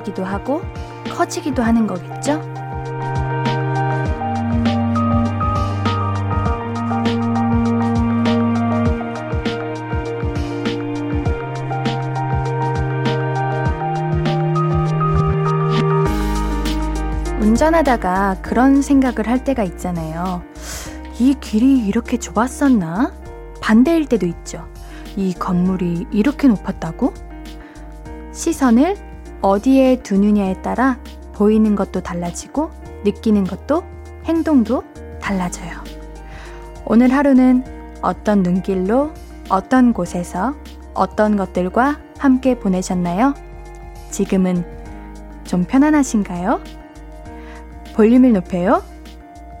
작아지기도 하고 커지기도 하는 거겠죠? 운전하다가 그런 생각을 할 때가 있잖아요. 이 길이 이렇게 좁았었나? 반대일 때도 있죠. 이 건물이 이렇게 높았다고? 시선을 어디에 두느냐에 따라 보이는 것도 달라지고 느끼는 것도 행동도 달라져요. 오늘 하루는 어떤 눈길로 어떤 곳에서 어떤 것들과 함께 보내셨나요? 지금은 좀 편안하신가요? 볼륨을 높여요.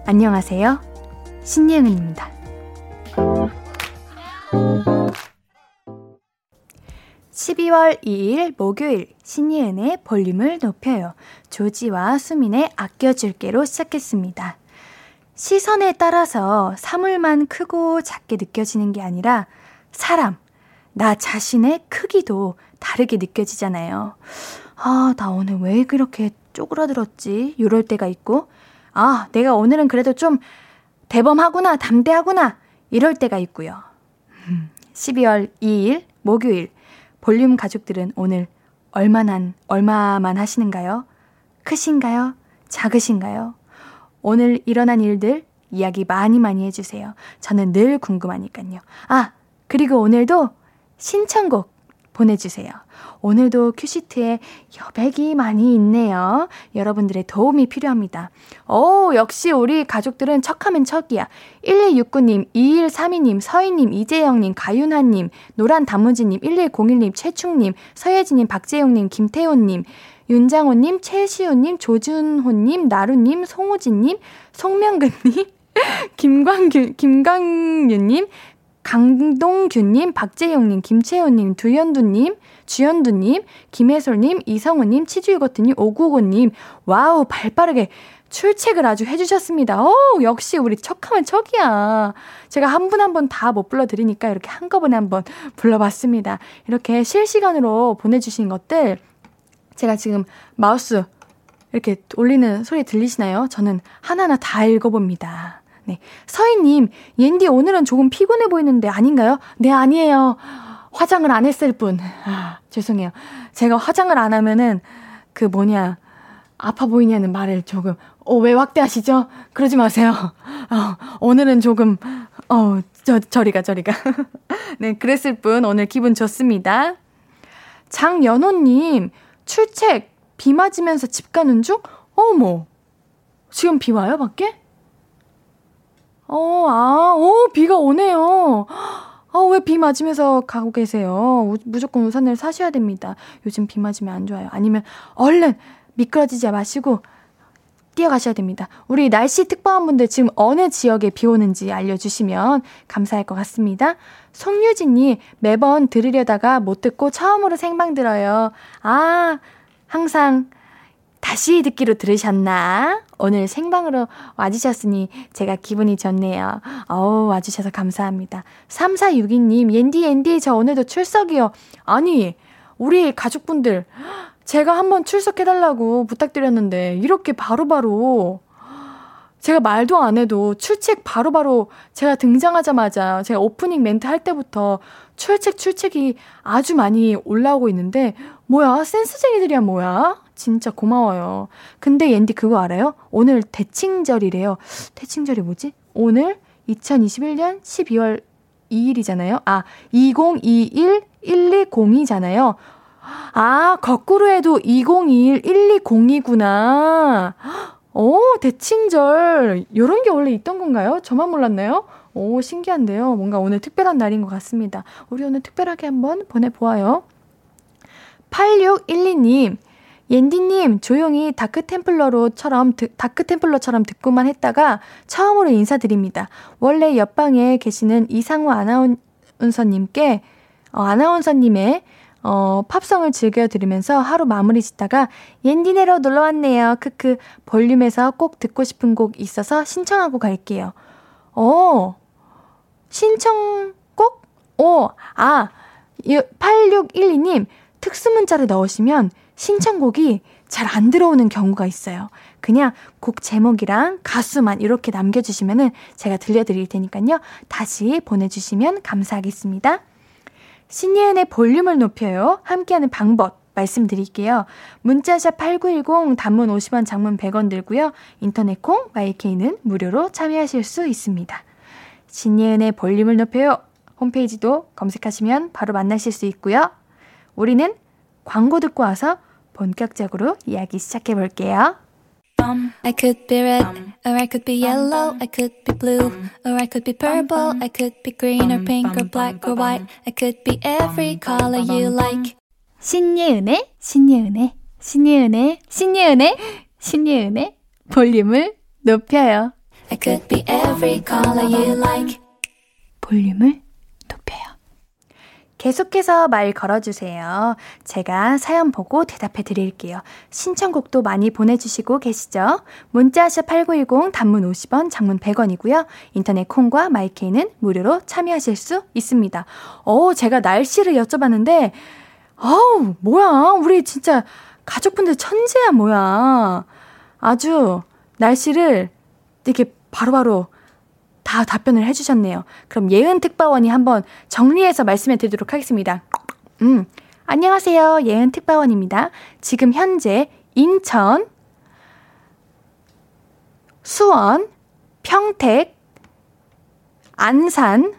안녕하세요. 신예은입니다. 12월 2일 목요일 신예은의 볼륨을 높여요. 조지와 수민의 아껴줄게로 시작했습니다. 시선에 따라서 사물만 크고 작게 느껴지는 게 아니라 사람, 나 자신의 크기도 다르게 느껴지잖아요. 아, 나 오늘 왜 그렇게 쪼그라들었지? 이럴 때가 있고, 아, 내가 오늘은 그래도 좀 대범하구나, 담대하구나, 이럴 때가 있고요. 12월 2일 목요일 볼륨 가족들은 오늘 얼마나 얼마만 하시는가요? 크신가요? 작으신가요? 오늘 일어난 일들 이야기 많이 많이 해주세요. 저는 늘 궁금하니까요. 아, 그리고 오늘도 신청곡 보내주세요. 오늘도 큐시트에 여백이 많이 있네요. 여러분들의 도움이 필요합니다. 오, 역시 우리 가족들은 척하면 척이야. 1169님, 2132님, 서희님, 이재영님, 가윤하님, 노란다무지님, 1101님, 최충님, 서예진님, 박재용님, 김태호님, 윤장호님, 최시호님, 조준호님, 나루님, 송우진님, 송명근님, 김광규, 김광윤님, 강동규님, 박재용님, 김채호님, 두현두님, 주현두님, 김혜솔님, 이성우님, 치즈유거트님, 오구고님, 와우, 발 빠르게 출첵을 아주 해주셨습니다. 오, 역시 우리 척하면 척이야. 제가 한 분 한 분 다 못 불러드리니까 이렇게 한꺼번에 한번 불러봤습니다. 이렇게 실시간으로 보내주신 것들, 제가 지금 마우스 이렇게 올리는 소리 들리시나요? 저는 하나하나 다 읽어봅니다. 네. 서희님, 옌디 오늘은 조금 피곤해 보이는데 아닌가요? 네, 아니에요. 화장을 안 했을 뿐. 아, 죄송해요. 제가 화장을 안 하면은 그 뭐냐, 아파 보이냐는 말을 조금, 어, 왜 확대하시죠? 그러지 마세요. 어, 오늘은 조금, 어, 저, 저리가, 저리가. 네, 그랬을 뿐 오늘 기분 좋습니다. 장연호님, 출첵, 비 맞으면서 집 가는 중? 어머, 지금 비 와요, 밖에? 어, 아, 오, 비가 오네요. 아, 왜 비 맞으면서 가고 계세요? 무조건 우산을 사셔야 됩니다. 요즘 비 맞으면 안 좋아요. 아니면 얼른 미끄러지지 마시고 뛰어가셔야 됩니다. 우리 날씨 특파원분들 지금 어느 지역에 비 오는지 알려주시면 감사할 것 같습니다. 송유진님, 매번 들으려다가 못 듣고 처음으로 생방 들어요. 아, 항상 다시 듣기로 들으셨나? 오늘 생방으로 와주셨으니 제가 기분이 좋네요. 어우, 와주셔서 감사합니다. 3462님, 옌디, 옌디, 저 오늘도 출석이요. 아니, 우리 가족분들, 제가 한번 출석해달라고 부탁드렸는데, 이렇게 바로바로, 바로 제가 말도 안 해도 출첵 바로바로 바로 제가 등장하자마자 제가 오프닝 멘트 할 때부터 출첵 출첵이 아주 많이 올라오고 있는데, 뭐야, 센스쟁이들이야, 뭐야? 진짜 고마워요. 근데 옌디 그거 알아요? 오늘 대칭절이래요. 대칭절이 뭐지? 오늘 2021년 12월 2일이잖아요. 아, 2021 1202잖아요. 아, 거꾸로 해도 2021 1202구나. 오, 대칭절. 요런 게 원래 있던 건가요? 저만 몰랐나요? 오, 신기한데요. 뭔가 오늘 특별한 날인 것 같습니다. 우리 오늘 특별하게 한번 보내보아요. 8612님, 옌디님, 조용히 다크템플러로처럼, 다크템플러처럼 듣고만 했다가 처음으로 인사드립니다. 원래 옆방에 계시는 이상우 아나운서님께, 어, 아나운서님의 어, 팝송을 즐겨 들으면서 하루 마무리 짓다가 옌디네로 놀러 왔네요. 크크. 볼륨에서 꼭 듣고 싶은 곡 있어서 신청하고 갈게요. 어, 신청곡? 오, 아, 8612님, 특수 문자를 넣으시면 신청곡이 잘 안 들어오는 경우가 있어요. 그냥 곡 제목이랑 가수만 이렇게 남겨주시면은 제가 들려드릴 테니까요. 다시 보내주시면 감사하겠습니다. 신예은의 볼륨을 높여요. 함께하는 방법 말씀드릴게요. 문자샵 8910 단문 50원 장문 100원 들고요. 인터넷 콩 마이케이는 무료로 참여하실 수 있습니다. 신예은의 볼륨을 높여요. 홈페이지도 검색하시면 바로 만나실 수 있고요. 우리는 광고 듣고 와서 본격적으로 이야기 시작해 볼게요. I could be red, or I could be yellow, I could be blue, or I could be purple, I could be green or pink or black or white, I could be every color you like. 신예은의, 신예은의, 신예은의, 신예은의, 신예은의 볼륨을 높여요. I could be every color you like. 볼륨을 높여요. 계속해서 말 걸어주세요. 제가 사연 보고 대답해 드릴게요. 신청곡도 많이 보내주시고 계시죠? 문자샵 8910 단문 50원, 장문 100원이고요. 인터넷 콩과 마이케이는 무료로 참여하실 수 있습니다. 어, 제가 날씨를 여쭤봤는데, 아우, 뭐야. 우리 진짜 가족분들 천재야, 뭐야. 아주 날씨를 이렇게 바로바로 다 답변을 해주셨네요. 그럼 예은 특파원이 한번 정리해서 말씀해 드리도록 하겠습니다. 음, 안녕하세요. 예은 특파원입니다. 지금 현재 인천, 수원, 평택, 안산,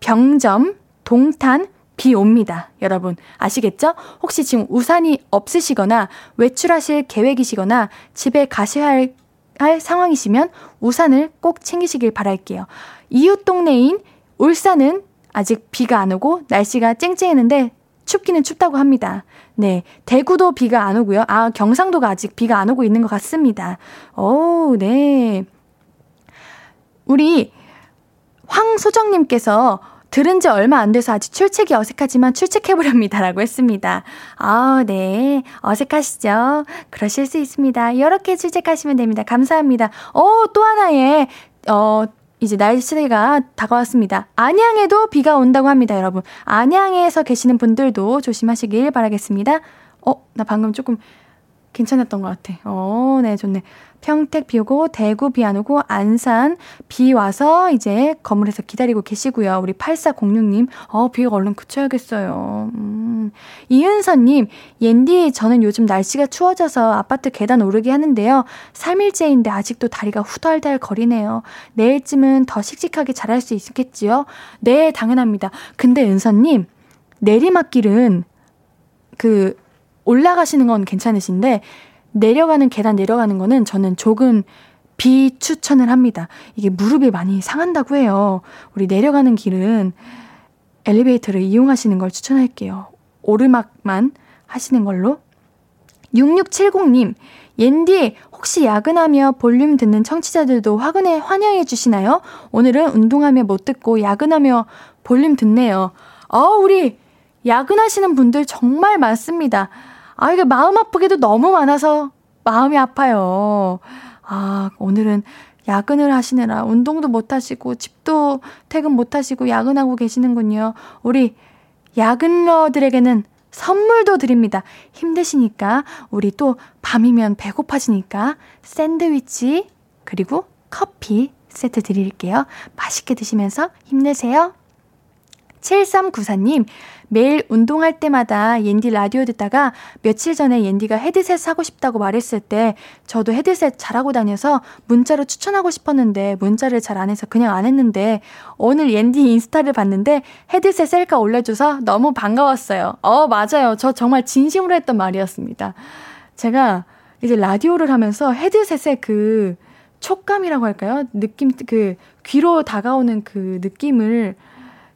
병점, 동탄, 비 옵니다. 여러분, 아시겠죠? 혹시 지금 우산이 없으시거나 외출하실 계획이시거나 집에 가셔야 할, 할 상황이시면 우산을 꼭 챙기시길 바랄게요. 이웃 동네인 울산은 아직 비가 안 오고 날씨가 쨍쨍했는데 춥기는 춥다고 합니다. 네. 대구도 비가 안 오고요. 아, 경상도가 아직 비가 안 오고 있는 것 같습니다. 오, 네. 우리 황소정님께서 들은 지 얼마 안 돼서 아직 출첵이 어색하지만 출첵해보렵니다. 라고 했습니다. 아, 네. 어색하시죠? 그러실 수 있습니다. 이렇게 출첵하시면 됩니다. 감사합니다. 어, 또 하나의, 어, 이제 날씨가 다가왔습니다. 안양에도 비가 온다고 합니다, 여러분. 안양에서 계시는 분들도 조심하시길 바라겠습니다. 어, 나 방금 조금 괜찮았던 것 같아. 어, 네, 좋네. 평택 비 오고 대구 비 안 오고 안산 비 와서 이제 건물에서 기다리고 계시고요. 우리 8406님, 어, 비가 얼른 그쳐야겠어요. 음. 이은서님, 옌디, 저는 요즘 날씨가 추워져서 아파트 계단 오르기 하는데요. 3일째인데 아직도 다리가 후달달 거리네요. 내일쯤은 더 씩씩하게 자랄 수 있겠지요? 네, 당연합니다. 근데 은서님, 내리막길은 그 올라가시는 건 괜찮으신데 내려가는 계단 내려가는 거는 저는 조금 비추천을 합니다. 이게 무릎이 많이 상한다고 해요. 우리 내려가는 길은 엘리베이터를 이용하시는 걸 추천할게요. 오르막만 하시는 걸로. 6670님, 옌디, 혹시 야근하며 볼륨 듣는 청취자들도 화근에 환영해 주시나요? 오늘은 운동하며 못 듣고 야근하며 볼륨 듣네요. 어, 우리 야근하시는 분들 정말 많습니다. 아, 이게 마음 아프게도 너무 많아서 마음이 아파요. 아, 오늘은 야근을 하시느라 운동도 못 하시고 집도 퇴근 못 하시고 야근하고 계시는군요. 우리 야근러들에게는 선물도 드립니다. 힘드시니까 우리 또 밤이면 배고파지니까 샌드위치 그리고 커피 세트 드릴게요. 맛있게 드시면서 힘내세요. 7394님, 매일 운동할 때마다 옌디 라디오 듣다가 며칠 전에 옌디가 헤드셋 사고 싶다고 말했을 때 저도 헤드셋 잘하고 다녀서 문자로 추천하고 싶었는데 문자를 잘 안 해서 그냥 안 했는데 오늘 옌디 인스타를 봤는데 헤드셋 셀카 올려줘서 너무 반가웠어요. 어, 맞아요. 저 정말 진심으로 했던 말이었습니다. 제가 이제 라디오를 하면서 헤드셋의 그 촉감이라고 할까요? 느낌, 그 귀로 다가오는 그 느낌을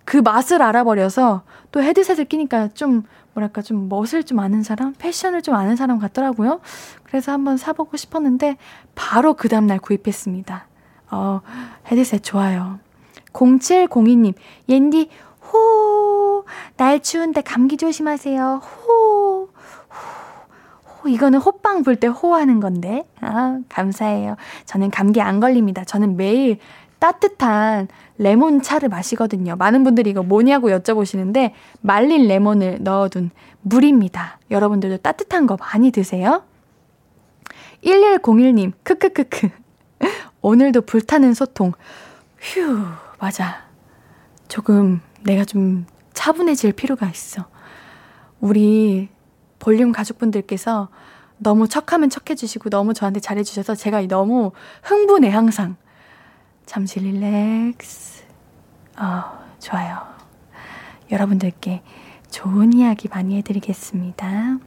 그 맛을 알아버려서 또 헤드셋을 끼니까 좀 뭐랄까 좀 멋을 좀 아는 사람, 패션을 좀 아는 사람 같더라고요. 그래서 한번 사보고 싶었는데 바로 그 다음날 구입했습니다. 어, 헤드셋 좋아요. 0702님, 옌디, 호, 날 추운데 감기 조심하세요. 호, 호, 이거는 호빵 불 때 호하는 건데. 아, 감사해요. 저는 감기 안 걸립니다. 저는 매일 따뜻한 레몬 차를 마시거든요. 많은 분들이 이거 뭐냐고 여쭤보시는데 말린 레몬을 넣어둔 물입니다. 여러분들도 따뜻한 거 많이 드세요. 1101님, 크크크크. 오늘도 불타는 소통. 휴, 맞아. 조금 내가 좀 차분해질 필요가 있어. 우리 볼륨 가족분들께서 너무 척하면 척해주시고 너무 저한테 잘해주셔서 제가 너무 흥분해, 항상. 잠시 릴렉스. 어, 좋아요. 여러분들께 좋은 이야기 많이 해드리겠습니다.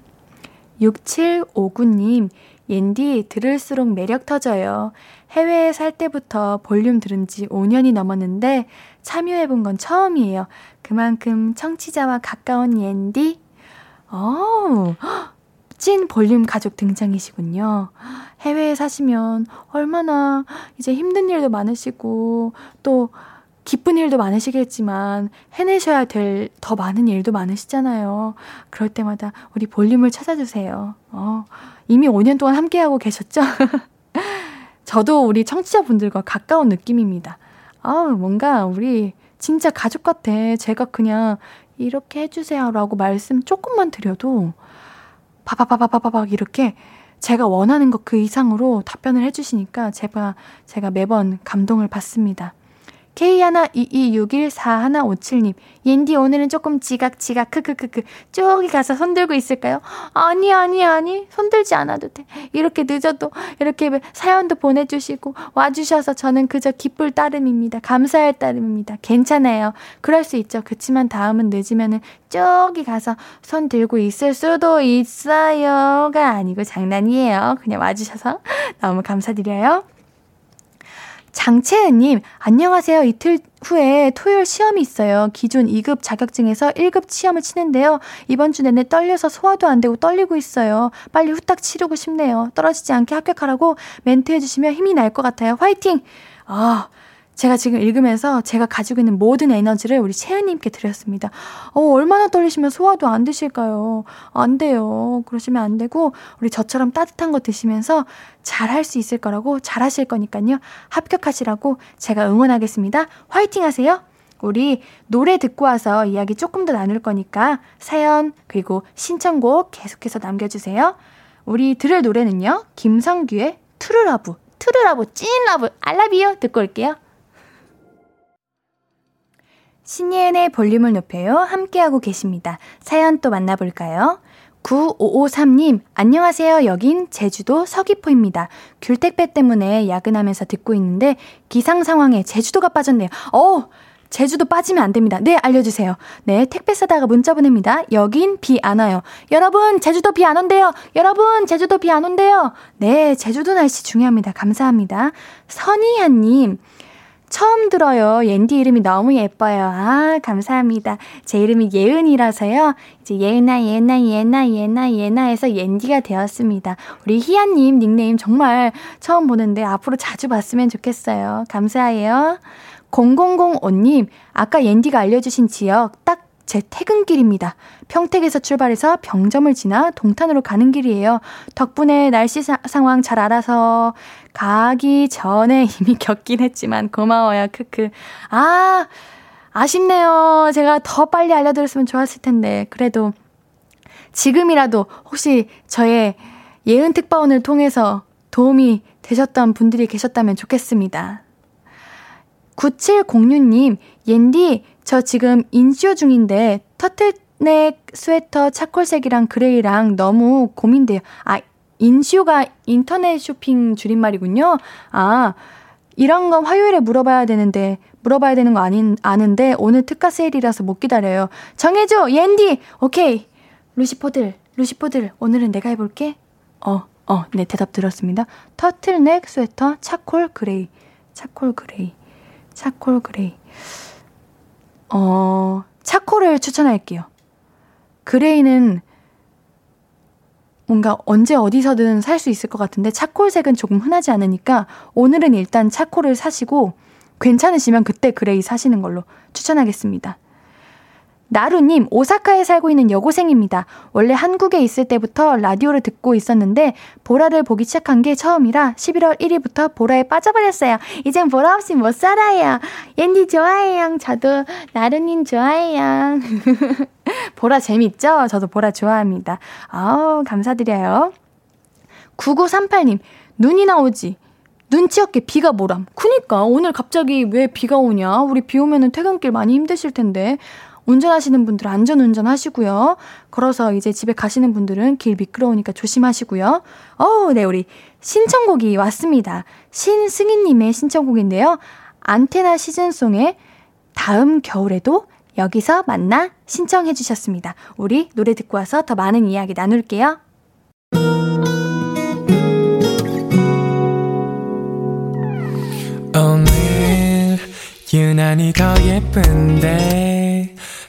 6759님, 옌디 들을수록 매력 터져요. 해외에 살 때부터 볼륨 들은 지 5년이 넘었는데 참여해본 건 처음이에요. 그만큼 청취자와 가까운 옌디. 어, 찐 볼륨 가족 등장이시군요. 해외에 사시면 얼마나 이제 힘든 일도 많으시고 또 기쁜 일도 많으시겠지만 해내셔야 될 더 많은 일도 많으시잖아요. 그럴 때마다 우리 볼륨을 찾아주세요. 어, 이미 5년 동안 함께하고 계셨죠? 저도 우리 청취자분들과 가까운 느낌입니다. 아, 뭔가 우리 진짜 가족 같아. 제가 그냥 이렇게 해주세요라고 말씀 조금만 드려도 바바바바바박 이렇게 제가 원하는 것 그 이상으로 답변을 해주시니까 제가, 제가 매번 감동을 받습니다. K122614157님, 옌디 오늘은 조금 지각지각, 크크크크, 저기 가서 손 들고 있을까요? 아니, 아니, 아니, 손 들지 않아도 돼. 이렇게 늦어도, 이렇게 사연도 보내주시고, 와주셔서 저는 그저 기쁠 따름입니다. 감사할 따름입니다. 괜찮아요. 그럴 수 있죠. 그치만 다음은 늦으면은 저기 가서 손 들고 있을 수도 있어요가 아니고 장난이에요. 그냥 와주셔서 너무 감사드려요. 장채은님, 안녕하세요. 이틀 후에 토요일 시험이 있어요. 기존 2급 자격증에서 1급 시험을 치는데요. 이번 주 내내 떨려서 소화도 안 되고 떨리고 있어요. 빨리 후딱 치르고 싶네요. 떨어지지 않게 합격하라고 멘트 해주시면 힘이 날 것 같아요. 화이팅! 아, 제가 지금 읽으면서 제가 가지고 있는 모든 에너지를 우리 채은님께 드렸습니다. 어, 얼마나 떨리시면 소화도 안 드실까요? 안 돼요. 그러시면 안 되고, 우리 저처럼 따뜻한 거 드시면서 잘 할 수 있을 거라고, 잘 하실 거니까요. 합격하시라고 제가 응원하겠습니다. 화이팅 하세요! 우리 노래 듣고 와서 이야기 조금 더 나눌 거니까 사연, 그리고 신청곡 계속해서 남겨주세요. 우리 들을 노래는요, 김성규의 True Love, True Love, 찐러브, 알라비요 듣고 올게요. 신예은의 볼륨을 높여요. 함께하고 계십니다. 사연 또 만나볼까요? 9553님, 안녕하세요. 여긴 제주도 서귀포입니다. 귤택배 때문에 야근하면서 듣고 있는데 기상 상황에 제주도가 빠졌네요. 어! 제주도 빠지면 안 됩니다. 네, 알려주세요. 네, 택배 쓰다가 문자 보냅니다. 여긴 비 안 와요. 여러분, 제주도 비 안 온대요. 여러분, 제주도 비 안 온대요. 네, 제주도 날씨 중요합니다. 감사합니다. 선희한님, 처음 들어요. 옌디 이름이 너무 예뻐요. 아, 감사합니다. 제 이름이 예은이라서요. 이제 예은아, 예은아, 예은아, 예은아, 예은아에서 옌디가 되었습니다. 우리 희아님 닉네임 정말 처음 보는데 앞으로 자주 봤으면 좋겠어요. 감사해요. 0005님, 아까 옌디가 알려주신 지역 딱 제 퇴근길입니다. 평택에서 출발해서 병점을 지나 동탄으로 가는 길이에요. 덕분에 날씨 사, 상황 잘 알아서 가기 전에 이미 겪긴 했지만 고마워요. 크크. 아, 아쉽네요. 제가 더 빨리 알려드렸으면 좋았을 텐데. 그래도 지금이라도 혹시 저의 예은 특파원을 통해서 도움이 되셨던 분들이 계셨다면 좋겠습니다. 9706님, 옌디, 저 지금 인쇼 중인데 터틀넥 스웨터 charcoal색이랑 gray랑 너무 고민돼요. 아, 인쇼가 인터넷 쇼핑 줄임말이군요. 아, 이런 건 화요일에 물어봐야 되는데 물어봐야 되는 거 아닌 아는데 오늘 특가 세일이라서 못 기다려요. 정해줘, 옌디. 오케이. 루시포들, 루시포들. 오늘은 내가 해볼게. 어, 어, 네 대답 들었습니다. 터틀넥 스웨터 charcoal gray, Charcoal gray, charcoal gray. 어, 차코를 추천할게요. Gray는 뭔가 언제 어디서든 살 수 있을 것 같은데 charcoal색은 조금 흔하지 않으니까 오늘은 일단 차콜을 사시고 괜찮으시면 그때 gray 사시는 걸로 추천하겠습니다. 나루님, 오사카에 살고 있는 여고생입니다. 원래 한국에 있을 때부터 라디오를 듣고 있었는데, 보라를 보기 시작한 게 처음이라 11월 1일부터 보라에 빠져버렸어요. 이젠 보라 없이 못 살아요. 옌디 좋아해요. 저도 나루님 좋아해요. 보라 재밌죠? 저도 보라 좋아합니다. 아우, 감사드려요. 9938님, 눈이 나오지. 눈치 없게 비가 뭐람. 그니까, 오늘 갑자기 왜 비가 오냐? 우리 비 오면은 퇴근길 많이 힘드실 텐데. 운전하시는 분들 안전 운전하시고요. 걸어서 이제 집에 가시는 분들은 길 미끄러우니까 조심하시고요. 어우, 네, 우리 신청곡이 왔습니다. 신승희님의 신청곡인데요. 안테나 시즌송의 다음 겨울에도 여기서 만나 신청해 주셨습니다. 우리 노래 듣고 와서 더 많은 이야기 나눌게요. 오늘 유난히 더 예쁜데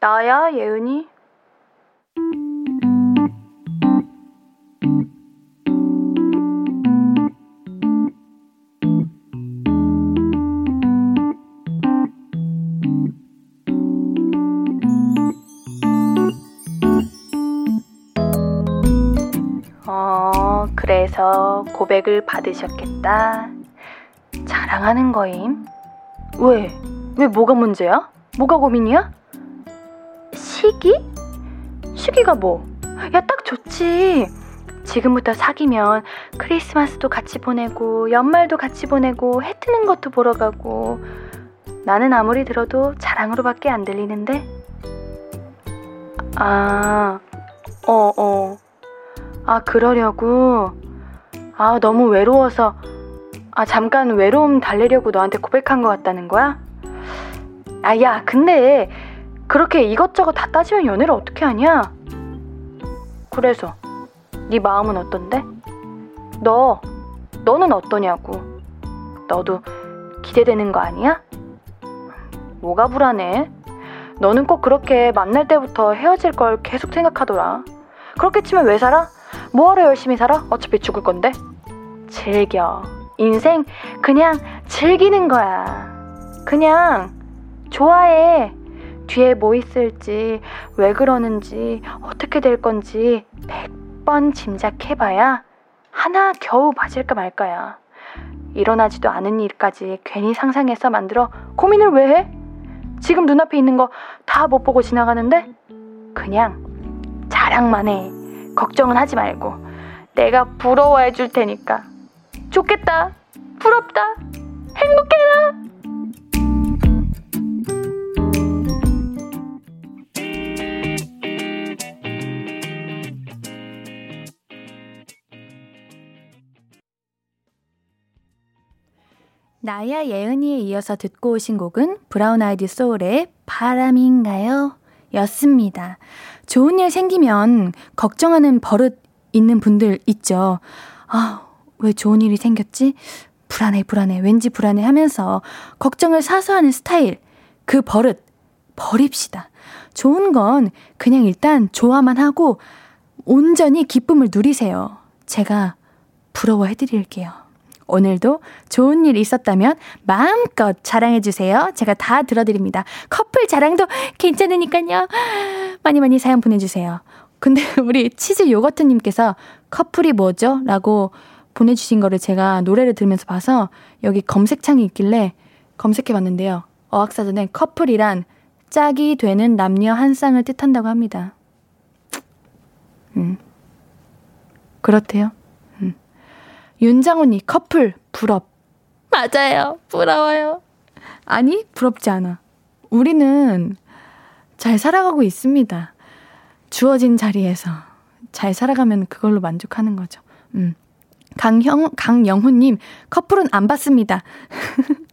나야, 예은이? 그래서 고백을 받으셨겠다. 자랑하는 거임? 왜? 왜 뭐가 문제야? 뭐가 고민이야? 시기? 시기가 뭐? 야, 딱 좋지. 지금부터 사귀면 크리스마스도 같이 보내고, 연말도 같이 보내고, 해 뜨는 것도 보러 가고. 나는 아무리 들어도 자랑으로밖에 안 들리는데? 아, 어, 어. 아, 그러려고? 아, 너무 외로워서, 아, 잠깐 외로움 달래려고 너한테 고백한 것 같다는 거야? 아, 야, 근데, 그렇게 이것저것 다 따지면 연애를 어떻게 하냐? 그래서, 네 마음은 어떤데? 너, 너는 어떠냐고. 너도 기대되는 거 아니야? 뭐가 불안해? 너는 꼭 그렇게 만날 때부터 헤어질 걸 계속 생각하더라. 그렇게 치면 왜 살아? 뭐하러 열심히 살아? 어차피 죽을 건데. 즐겨. 인생 그냥 즐기는 거야. 그냥 좋아해. 뒤에 뭐 있을지, 왜 그러는지, 어떻게 될 건지 100번 짐작해봐야 하나 겨우 맞을까 말까야. 일어나지도 않은 일까지 괜히 상상해서 만들어 고민을 왜 해? 지금 눈앞에 있는 거 다 못 보고 지나가는데? 그냥 자랑만 해. 걱정은 하지 말고 내가 부러워해 줄 테니까. 좋겠다. 부럽다. 행복해라. 나야 예은이에 이어서 듣고 오신 곡은 브라운 아이드 소울의 바람인가요? 였습니다. 좋은 일 생기면 걱정하는 버릇 있는 분들 있죠. 아, 왜 좋은 일이 생겼지? 불안해, 불안해, 왠지 불안해 하면서 걱정을 사서 하는 스타일, 그 버릇, 버립시다. 좋은 건 그냥 일단 좋아만 하고 온전히 기쁨을 누리세요. 제가 부러워해 드릴게요. 오늘도 좋은 일 있었다면 마음껏 자랑해주세요. 제가 다 들어드립니다. 커플 자랑도 괜찮으니까요. 많이 많이 사연 보내주세요. 근데 우리 치즈 요거트님께서 커플이 뭐죠? 라고 보내주신 거를 제가 노래를 들으면서 봐서 여기 검색창이 있길래 검색해 봤는데요. 어학사전에 커플이란 짝이 되는 남녀 한 쌍을 뜻한다고 합니다. 음. 그렇대요. 음. 윤장훈이 커플 부럽. 맞아요. 부러워요. 아니, 부럽지 않아. 우리는 잘 살아가고 있습니다. 주어진 자리에서 잘 살아가면 그걸로 만족하는 거죠. 음. 강형, 강영훈님, 커플은 안 받습니다.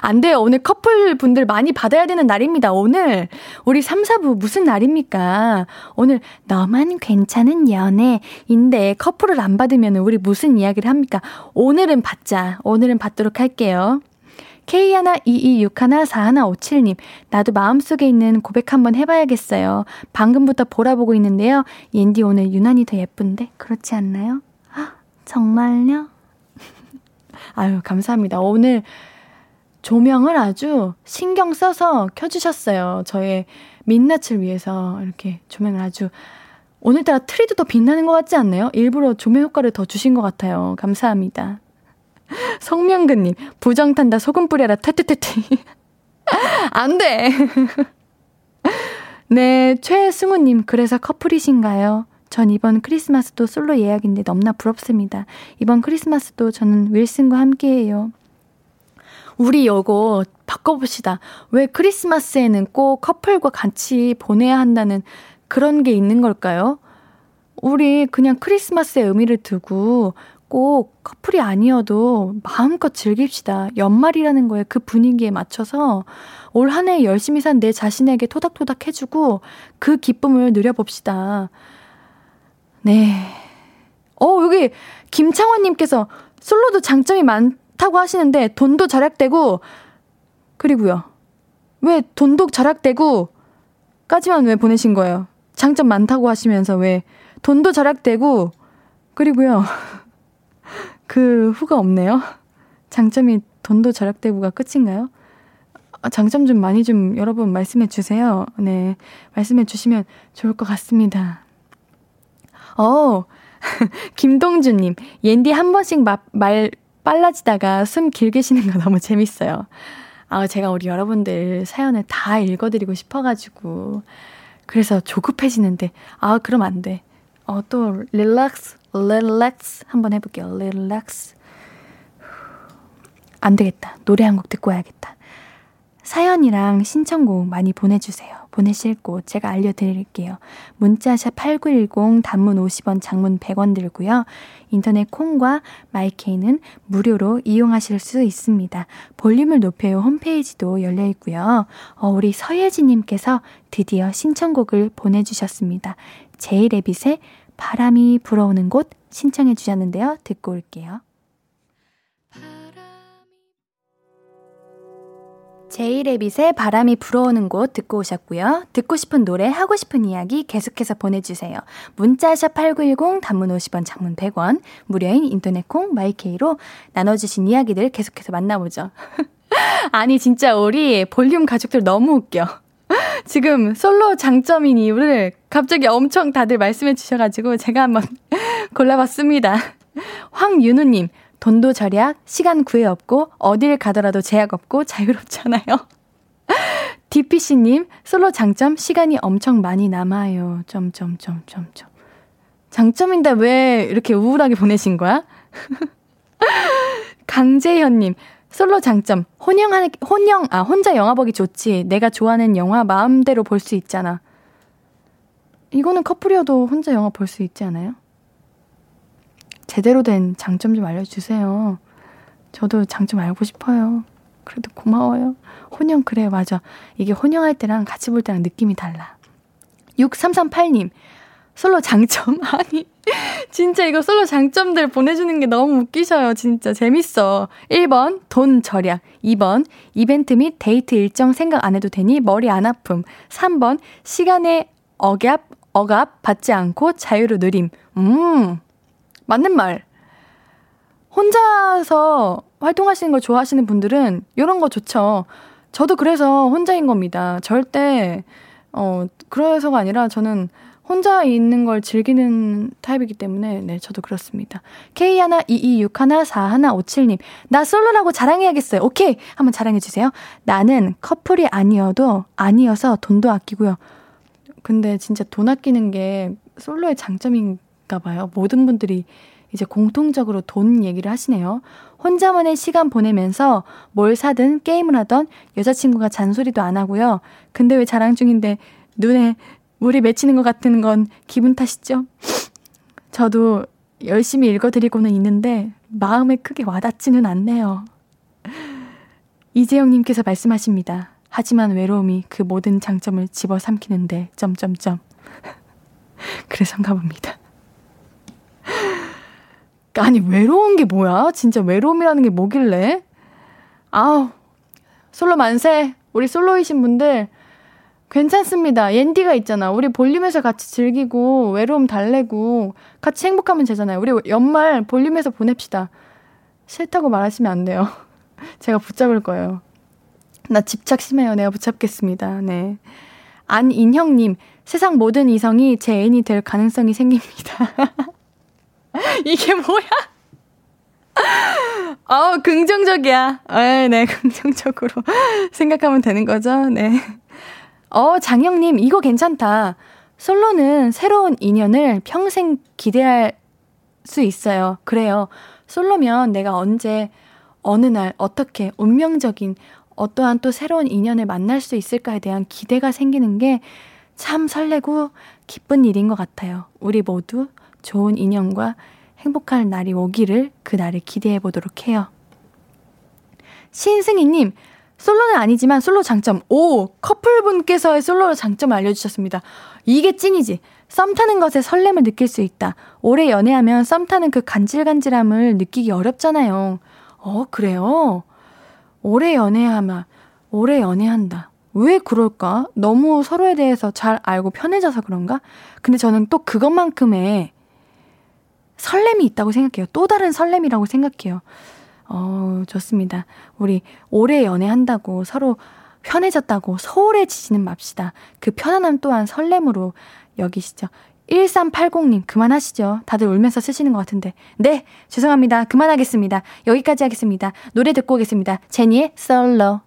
안 돼요. 오늘 커플 분들 많이 받아야 되는 날입니다. 오늘 우리 3, 4부 무슨 날입니까? 오늘 너만 괜찮은 연애인데 커플을 안 받으면 우리 무슨 이야기를 합니까? 오늘은 받자. 오늘은 받도록 할게요. K122614157님, 나도 마음속에 있는 고백 한번 해봐야겠어요. 방금부터 보라보고 있는데요. 옌디 오늘 유난히 더 예쁜데? 그렇지 않나요? 정말요? 아유, 감사합니다. 오늘 조명을 아주 신경 써서 켜주셨어요. 저의 민낯을 위해서 이렇게 조명을 아주 오늘따라 트리도 더 빛나는 것 같지 않나요? 일부러 조명 효과를 더 주신 것 같아요. 감사합니다. 성명근님, 부정 탄다 소금 뿌려라 퇴퇴퇴퇴. 안 돼! 네, 최승우님, 그래서 커플이신가요? 전 이번 크리스마스도 솔로 예약인데 너무나 부럽습니다. 이번 크리스마스도 저는 윌슨과 함께해요. 우리 요거 바꿔봅시다. 왜 크리스마스에는 꼭 커플과 같이 보내야 한다는 그런 게 있는 걸까요? 우리 그냥 크리스마스의 의미를 두고 꼭 커플이 아니어도 마음껏 즐깁시다. 연말이라는 거에 그 분위기에 맞춰서 올 한 해 열심히 산 내 자신에게 토닥토닥 해주고 그 기쁨을 누려봅시다. 네. 어, 여기 김창원님께서 솔로도 장점이 많 다고 하시는데 돈도 절약되고, 그리고요. 왜 돈도 절약되고, 까지만 왜 보내신 거예요? 장점 많다고 하시면서 왜 돈도 절약되고, 그리고요. 그 후가 없네요. 장점이 돈도 절약되고가 끝인가요? 아, 장점 좀 많이 좀 여러분 말씀해 주세요. 네. 말씀해 주시면 좋을 것 같습니다. 어, 김동준님, 옌디 한 번씩 마, 말 빨라지다가 숨 길게 쉬는 거 너무 재밌어요. 아, 제가 우리 여러분들 사연을 다 읽어드리고 싶어가지고. 그래서 조급해지는데, 아, 그럼 안 돼. 어, 또, 릴렉스, 릴렉스 한번 해볼게요. 릴렉스. 안 되겠다. 노래 한 곡 듣고 와야겠다. 사연이랑 신청곡 많이 보내주세요. 보내실 곳 제가 알려드릴게요. 문자샵 8910 단문 50원 장문 100원 들고요. 인터넷 콩과 마이케이는 무료로 이용하실 수 있습니다. 볼륨을 높여요 홈페이지도 열려 있고요. 어, 우리 서예진님께서 드디어 신청곡을 보내주셨습니다. 제이레빗의 바람이 불어오는 곳 신청해 주셨는데요. 듣고 올게요. 제이레빗의 바람이 불어오는 곳 듣고 오셨고요. 듣고 싶은 노래, 하고 싶은 이야기 계속해서 보내주세요. 문자샵 8910, 단문 50원, 장문 100원, 무료인 인터넷 콩, 마이케이로 나눠주신 이야기들 계속해서 만나보죠. 아니, 진짜 우리 볼륨 가족들 너무 웃겨. 지금 솔로 장점인 이유를 갑자기 엄청 다들 말씀해 주셔가지고 제가 한번 골라봤습니다. 황윤우님, 돈도 절약, 시간 구애 없고, 어딜 가더라도 제약 없고, 자유롭잖아요. DPC님, 솔로 장점, 시간이 엄청 많이 남아요. 점점점점점. 장점인데 왜 이렇게 우울하게 보내신 거야? 강재현님, 솔로 장점, 혼영하, 혼영, 아, 혼자 영화 보기 좋지. 내가 좋아하는 영화 마음대로 볼 수 있잖아. 이거는 커플이어도 혼자 영화 볼 수 있지 않아요? 제대로 된 장점 좀 알려주세요. 저도 장점 알고 싶어요. 그래도 고마워요. 혼영, 그래, 맞아. 이게 혼영할 때랑 같이 볼 때랑 느낌이 달라. 6338님, 솔로 장점? 아니, 진짜 이거 솔로 장점들 보내주는 게 너무 웃기셔요. 진짜 재밌어. 1번, 돈 절약. 2번, 이벤트 및 데이트 일정 생각 안 해도 되니 머리 안 아픔. 3번, 시간에 억압, 억압 받지 않고 자유로 누림. 음, 맞는 말. 혼자서 활동하시는 걸 좋아하시는 분들은 이런 거 좋죠. 저도 그래서 혼자인 겁니다. 절대, 어, 그래서가 아니라 저는 혼자 있는 걸 즐기는 타입이기 때문에, 네, 저도 그렇습니다. K122614157님, 나 솔로라고 자랑해야겠어요. 오케이! 한번 자랑해주세요. 나는 커플이 아니어도, 아니어서 돈도 아끼고요. 근데 진짜 돈 아끼는 게 솔로의 장점인 있을까 봐요. 모든 분들이 이제 공통적으로 돈 얘기를 하시네요. 혼자만의 시간 보내면서 뭘 사든 게임을 하던 여자친구가 잔소리도 안 하고요. 근데 왜 자랑 중인데 눈에 물이 맺히는 것 같은 건 기분 탓이죠? 저도 열심히 읽어드리고는 있는데 마음에 크게 와닿지는 않네요. 이재영님께서 말씀하십니다. 하지만 외로움이 그 모든 장점을 집어삼키는데 점점점. 그래서인가 봅니다. 아니 외로운 게 뭐야? 진짜 외로움이라는 게 뭐길래? 아우 솔로 만세 우리 솔로이신 분들 괜찮습니다. 옌디가 있잖아. 우리 볼륨에서 같이 즐기고 외로움 달래고 같이 행복하면 되잖아요. 우리 연말 볼륨에서 보냅시다. 싫다고 말하시면 안 돼요. 제가 붙잡을 거예요. 나 집착 심해요. 내가 붙잡겠습니다. 네. 안인형님, 세상 모든 이성이 제 애인이 될 가능성이 생깁니다. 이게 뭐야? 어, 긍정적이야. 네, 네, 긍정적으로 생각하면 되는 거죠. 네. 어, 장영님, 이거 괜찮다. 솔로는 새로운 인연을 평생 기대할 수 있어요. 그래요. 솔로면 내가 언제, 어느 날, 어떻게, 운명적인 어떠한 또 새로운 인연을 만날 수 있을까에 대한 기대가 생기는 게 참 설레고 기쁜 일인 것 같아요. 우리 모두 좋은 인연과 행복한 날이 오기를 그 날을 기대해 보도록 해요. 신승희님, 솔로는 아니지만 솔로 장점. 오! 커플분께서의 솔로 장점을 알려주셨습니다. 이게 찐이지. 썸 타는 것에 설렘을 느낄 수 있다. 오래 연애하면 썸 타는 그 간질간질함을 느끼기 어렵잖아요. 어, 그래요? 오래 연애하면, 오래 연애한다. 왜 그럴까? 너무 서로에 대해서 잘 알고 편해져서 그런가? 근데 저는 또 그것만큼의 설렘이 있다고 생각해요. 또 다른 설렘이라고 생각해요. 어, 좋습니다. 우리 오래 연애한다고 서로 편해졌다고 소홀해지지는 맙시다. 그 편안함 또한 설렘으로 여기시죠. 1380님, 그만하시죠. 다들 울면서 쓰시는 것 같은데. 네, 죄송합니다. 그만하겠습니다. 여기까지 하겠습니다. 노래 듣고 오겠습니다. 제니의 솔로.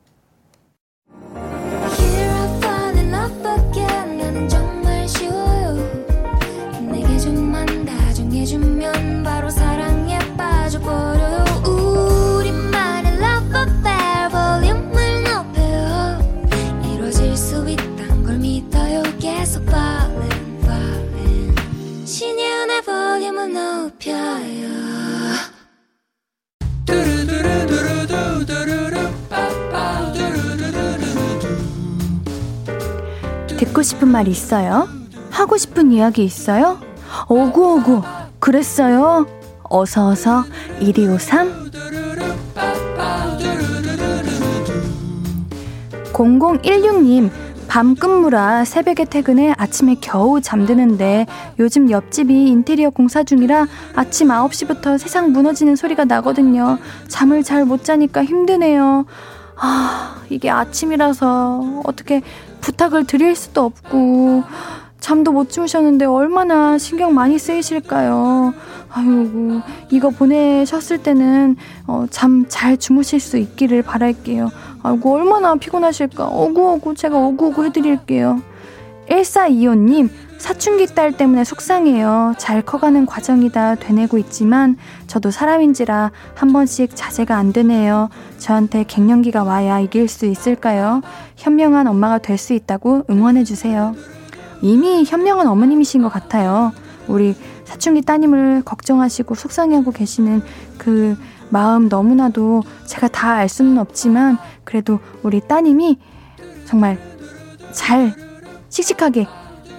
듣고 싶은 말 있어요? 하고 싶은 이야기 있어요? 오구오구 그랬어요? 어서어서 1253 0016님 밤 근무라 새벽에 퇴근해 아침에 겨우 잠드는데 요즘 옆집이 인테리어 공사 중이라 아침 9시부터 세상 무너지는 소리가 나거든요. 잠을 잘 못 자니까 힘드네요. 아, 이게 아침이라서 어떻게 부탁을 드릴 수도 없고 잠도 못 주무셨는데 얼마나 신경 많이 쓰이실까요? 아이고, 이거 보내셨을 때는 어, 잠 잘 주무실 수 있기를 바랄게요. 아이고, 얼마나 피곤하실까. 어구어구 제가 어구어구 해드릴게요. 1425님, 사춘기 딸 때문에 속상해요. 잘 커가는 과정이다 되뇌고 있지만 저도 사람인지라 한 번씩 자제가 안 되네요. 저한테 갱년기가 와야 이길 수 있을까요? 현명한 엄마가 될 수 있다고 응원해주세요. 이미 현명한 어머님이신 것 같아요. 우리 사춘기 따님을 걱정하시고 속상해하고 계시는 그 마음 너무나도 제가 다 알 수는 없지만 그래도 우리 따님이 정말 잘 씩씩하게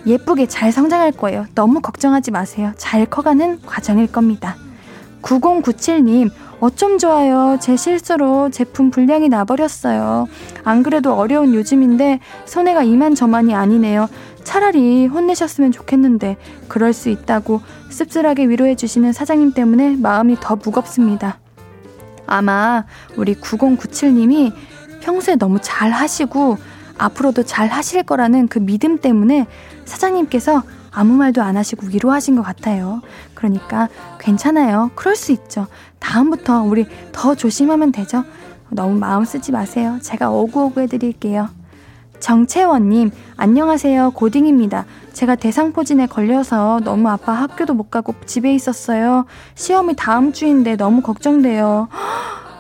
예쁘게 잘 성장할 거예요. 너무 걱정하지 마세요. 잘 커가는 과정일 겁니다. 9097님, 어쩜 좋아요. 제 실수로 제품 불량이 나버렸어요. 안 그래도 어려운 요즘인데 손해가 이만저만이 아니네요. 차라리 혼내셨으면 좋겠는데 그럴 수 있다고 씁쓸하게 위로해 주시는 사장님 때문에 마음이 더 무겁습니다. 아마 우리 9097님이 평소에 너무 잘 하시고 앞으로도 잘 하실 거라는 그 믿음 때문에 사장님께서 아무 말도 안 하시고 위로하신 것 같아요. 그러니까 괜찮아요. 그럴 수 있죠. 다음부터 우리 더 조심하면 되죠. 너무 마음 쓰지 마세요. 제가 오구오구 해드릴게요. 정채원님, 안녕하세요. 고딩입니다. 제가 대상포진에 걸려서 너무 아파 학교도 못 가고 집에 있었어요. 시험이 다음 주인데 너무 걱정돼요.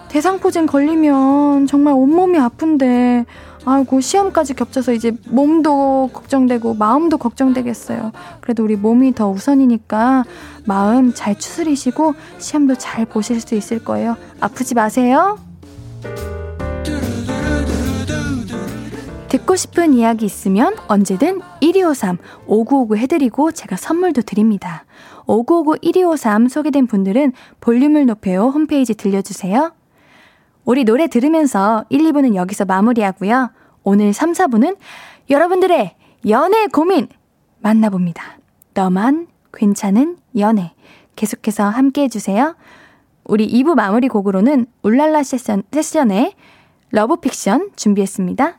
대상포진 걸리면 정말 온몸이 아픈데, 아이고, 시험까지 겹쳐서 이제 몸도 걱정되고 마음도 걱정되겠어요. 그래도 우리 몸이 더 우선이니까 마음 잘 추스리시고 시험도 잘 보실 수 있을 거예요. 아프지 마세요. 듣고 싶은 이야기 있으면 언제든 1253 5959 해드리고 제가 선물도 드립니다. 5959 1253 소개된 분들은 볼륨을 높여요 홈페이지 들려주세요. 우리 노래 들으면서 1, 2부는 여기서 마무리하고요. 오늘 3, 4부는 여러분들의 연애 고민 만나봅니다. 너만 괜찮은 연애. 계속해서 함께 해주세요. 우리 2부 마무리 곡으로는 울랄라 세션, 세션의 러브픽션 준비했습니다.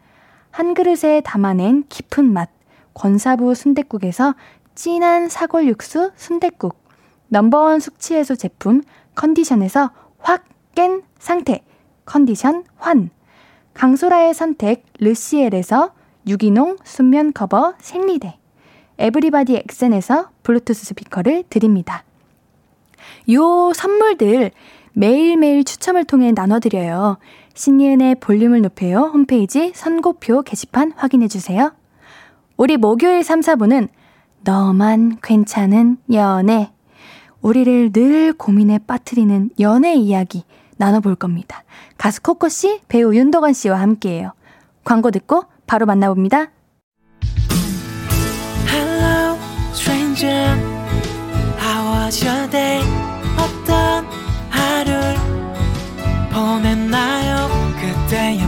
한 그릇에 담아낸 깊은 맛. 권사부 순댓국에서 진한 사골 육수 순댓국. 넘버원 숙취해소 제품 컨디션에서 확 깬 상태. 컨디션 환. 강소라의 선택 르시엘에서 유기농 순면 커버 생리대. 에브리바디 엑센에서 블루투스 스피커를 드립니다. 요 선물들 매일매일 추첨을 통해 나눠드려요. 신예은의 볼륨을 높여요 홈페이지 선고표 게시판 확인해주세요. 우리 목요일 3, 4분은 너만 괜찮은 연애. 우리를 늘 고민에 빠뜨리는 연애 이야기 나눠볼 겁니다. 가수 코코씨, 배우 윤도건 씨와 함께해요. 광고 듣고 바로 만나봅니다. stranger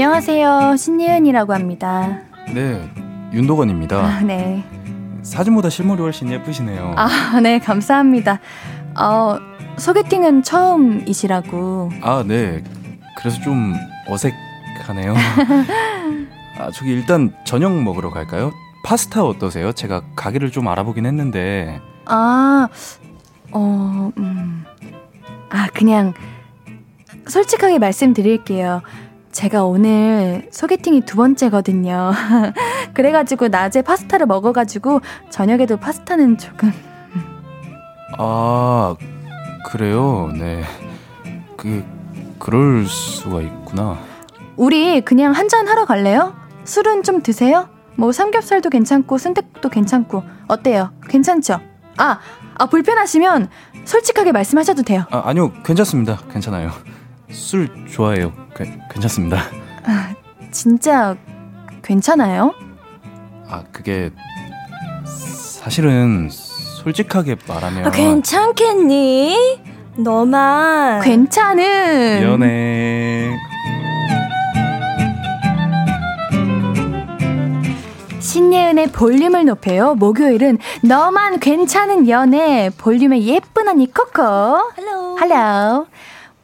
안녕하세요 신예은이라고 합니다 네 윤도건입니다 아, 네 사진보다 실물이 훨씬 예쁘시네요 아 네 감사합니다 어, 소개팅은 처음이시라고. 아, 네. 그래서 좀 어색하네요. 아, 저기 일단 저녁 먹으러 갈까요? 파스타 어떠세요? 제가 가게를 좀 알아보긴 했는데. 아, 어, 음. 아, 그냥 솔직하게 말씀드릴게요. 제가 오늘 소개팅이 두 번째거든요. 그래가지고 낮에 파스타를 먹어가지고 저녁에도 파스타는 조금. 아, 그래요? 네. 그, 그럴 수가 있구나. 우리 그냥 한잔 하러 갈래요? 술은 좀 드세요? 뭐 삼겹살도 괜찮고 순댓국도 괜찮고 어때요? 괜찮죠? 아, 아 불편하시면 솔직하게 말씀하셔도 돼요. 아, 아니요, 괜찮습니다. 괜찮아요. 술 좋아해요. 그, 괜찮습니다. 아, 진짜 괜찮아요? 아, 그게 사실은 솔직하게 말하면 아, 괜찮겠니? 너만 괜찮은 연애 신예은의 볼륨을 높여요. 목요일은 너만 괜찮은 연애 볼륨의 예쁜 언니 코코. Hello. Hello.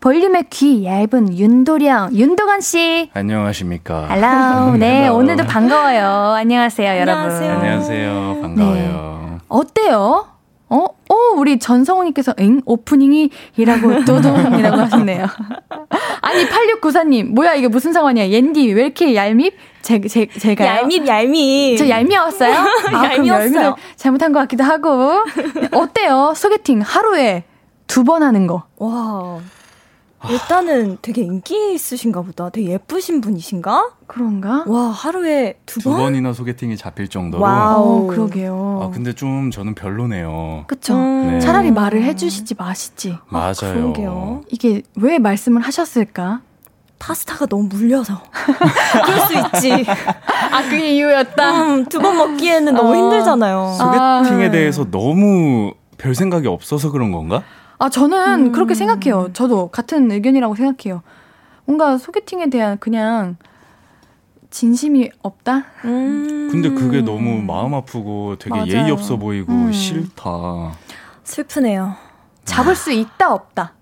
볼륨의 귀 얇은 윤도령, 윤도건 씨. 안녕하십니까. Hello. 네, 오늘도 반가워요. 안녕하세요, 여러분. 안녕하세요. 안녕하세요. 반가워요. 네. 어때요? 어? 어, 우리 전성훈님께서, 응? 오프닝이라고, 도동이라고 하셨네요. 아니, 8694님, 뭐야, 이게 무슨 상황이야? 옌디, 왜 이렇게 얄밉? 제, 제, 제가. 얄밉, 얄밉. 저 얄미웠어요? 아, 그럼 얄미를 잘못한 것 같기도 하고. 어때요? 소개팅 하루에 두 번 하는 거. 와. 일단은 되게 인기 있으신가 보다. 되게 예쁘신 분이신가? 그런가? 와, 하루에 두, 두 번? 번이나 소개팅이 잡힐 정도로. Wow, 어, 그러게요. 아, 근데 좀 저는 별로네요. 그쵸. 음. 네. 차라리 말을 해주시지 마시지. 맞아요. 그러게요. 이게 왜 말씀을 하셨을까? 파스타가 너무 물려서. 그럴 수 있지. 아, 그게 이유였다. 음, 두번 먹기에는 너무 어. 힘들잖아요. 소개팅에 아. 대해서 너무 별 생각이 없어서 그런 건가? 아, 저는 음. 그렇게 생각해요. 저도 같은 의견이라고 생각해요. 뭔가 소개팅에 대한 그냥 진심이 없다? 음. 근데 그게 너무 마음 아프고 되게 맞아요. 예의 없어 보이고 음. 싫다. 슬프네요. 잡을 수 있다, 없다?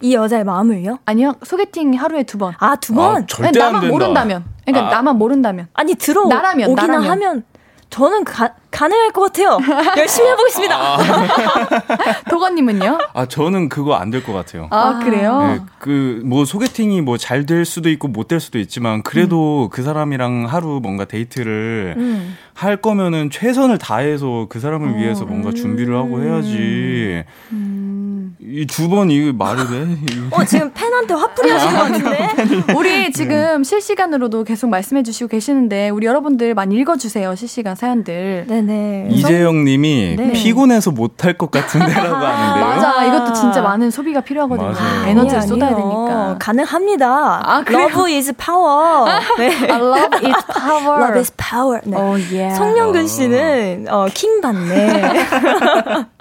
이 여자의 마음을요? 아니요, 소개팅 하루에 두 번. 아, 두 번? 아, 절대 나만 안 된다. 모른다면. 그러니까 아. 나만 모른다면. 아니, 들어 나라면, 오기나 나라면. 하면 저는 가, 가능할 것 같아요. 열심히 해보겠습니다. 도건님은요? 아 저는 그거 안 될 것 같아요. 아, 그래요? 네, 그뭐 소개팅이 뭐 잘 될 수도 있고 못 될 수도 있지만 그래도 그 사람이랑 하루 뭔가 데이트를 음. 할 거면은 최선을 다해서 그 사람을 위해서 뭔가 준비를 하고 해야지. 음. 이두 번 이거 말을 해. 이거. 어, 지금 팬한테 화풀이 하신 것 같은데? 우리 지금 실시간으로도 계속 말씀해 주시고 계시는데 우리 여러분들 많이 읽어주세요 실시간 사연들 네 네. 이재영님이 네. 피곤해서 못할 것 같은데라고 하는데요. 맞아 이것도 진짜 많은 소비가 필요하거든요 맞아요. 에너지를 쏟아야. 되니까 가능합니다. 아, 그래요? Love is power. 네. I love is power Love is power. 네. oh yeah 성령근 씨는 어, 킹 받네.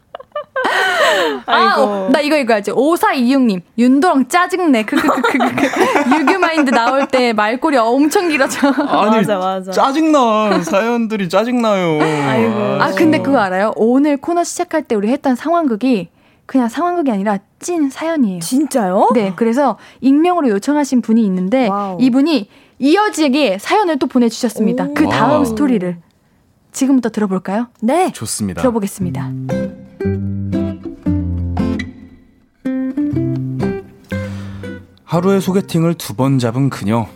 아, 어, 나 이거 읽어야지. 5426님, 윤도랑 짜증내. 크크크크크. 유교마인드 나올 때 말꼬리 엄청 길어져. 아니 맞아, 맞아. 짜증나 사연들이 짜증나요. 아이고. 아, 근데 그거 알아요? 오늘 코너 시작할 때 우리 했던 상황극이 그냥 상황극이 아니라 찐 사연이에요. 진짜요? 네, 그래서 익명으로 요청하신 분이 있는데 wow. 이분이 이어지게 사연을 또 보내주셨습니다. 오. 그 다음 wow. 스토리를 지금부터 들어볼까요? 네. 좋습니다. 들어보겠습니다. 하루에 소개팅을 두 번 잡은 그녀.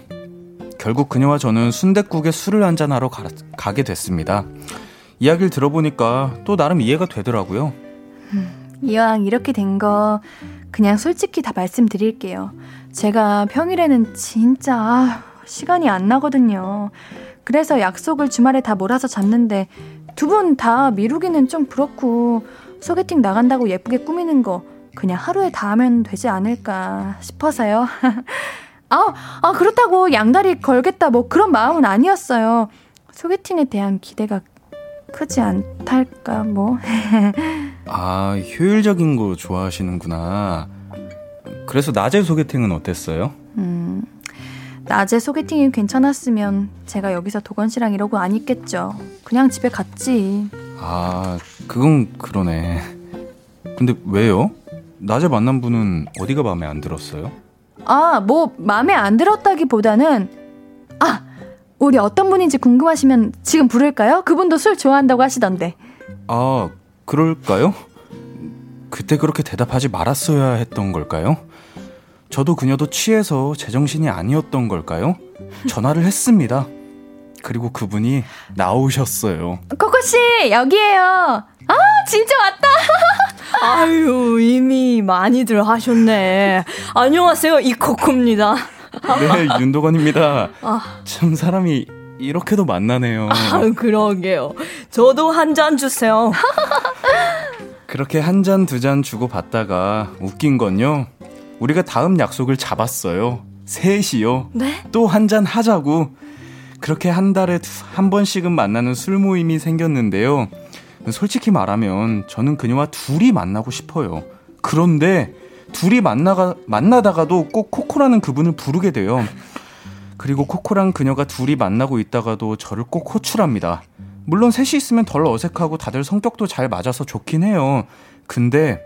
결국 그녀와 저는 순댓국에 술을 한잔하러 가, 가게 됐습니다. 이야기를 들어보니까 또 나름 이해가 되더라고요. 이왕 이렇게 된 거 그냥 솔직히 다 말씀드릴게요. 제가 평일에는 진짜 아, 시간이 안 나거든요. 그래서 약속을 주말에 다 몰아서 잡는데 두 분 다 미루기는 좀 그렇고 소개팅 나간다고 예쁘게 꾸미는 거 그냥 하루에 다 하면 되지 않을까 싶어서요. 아, 아 그렇다고 양다리 걸겠다 뭐 그런 마음은 아니었어요. 소개팅에 대한 기대가 크지 않달까 뭐. 아, 효율적인 거 좋아하시는구나. 그래서 낮에 소개팅은 어땠어요? 음, 낮에 소개팅이 괜찮았으면 제가 여기서 도건 씨랑 이러고 안 있겠죠. 그냥 집에 갔지. 아, 그건 그러네. 근데 왜요? 낮에 만난 분은 어디가 마음에 안 들었어요? 아, 뭐 마음에 안 들었다기보다는 아, 우리 어떤 분인지 궁금하시면 지금 부를까요? 그분도 술 좋아한다고 하시던데. 아, 그럴까요? 그때 그렇게 대답하지 말았어야 했던 걸까요? 저도 그녀도 취해서 제정신이 아니었던 걸까요? 전화를 했습니다. 그리고 그분이 나오셨어요. 코코 씨, 여기에요. 아, 진짜 왔다. 아유, 이미 많이들 하셨네. 안녕하세요, 이코코입니다. 네, 윤도건입니다. 아. 참 사람이 이렇게도 만나네요. 아, 그러게요. 저도 한 잔 주세요. 그렇게 한 잔 두 잔 주고 받다가 웃긴 건요. 우리가 다음 약속을 잡았어요. 셋이요. 네? 또 한 잔 하자고. 그렇게 한 달에 두- 한 번씩은 만나는 술 모임이 생겼는데요. 솔직히 말하면 저는 그녀와 둘이 만나고 싶어요. 그런데 둘이 만나가, 만나다가도 꼭 코코라는 그분을 부르게 돼요. 그리고 코코랑 그녀가 둘이 만나고 있다가도 저를 꼭 호출합니다. 물론 셋이 있으면 덜 어색하고 다들 성격도 잘 맞아서 좋긴 해요. 근데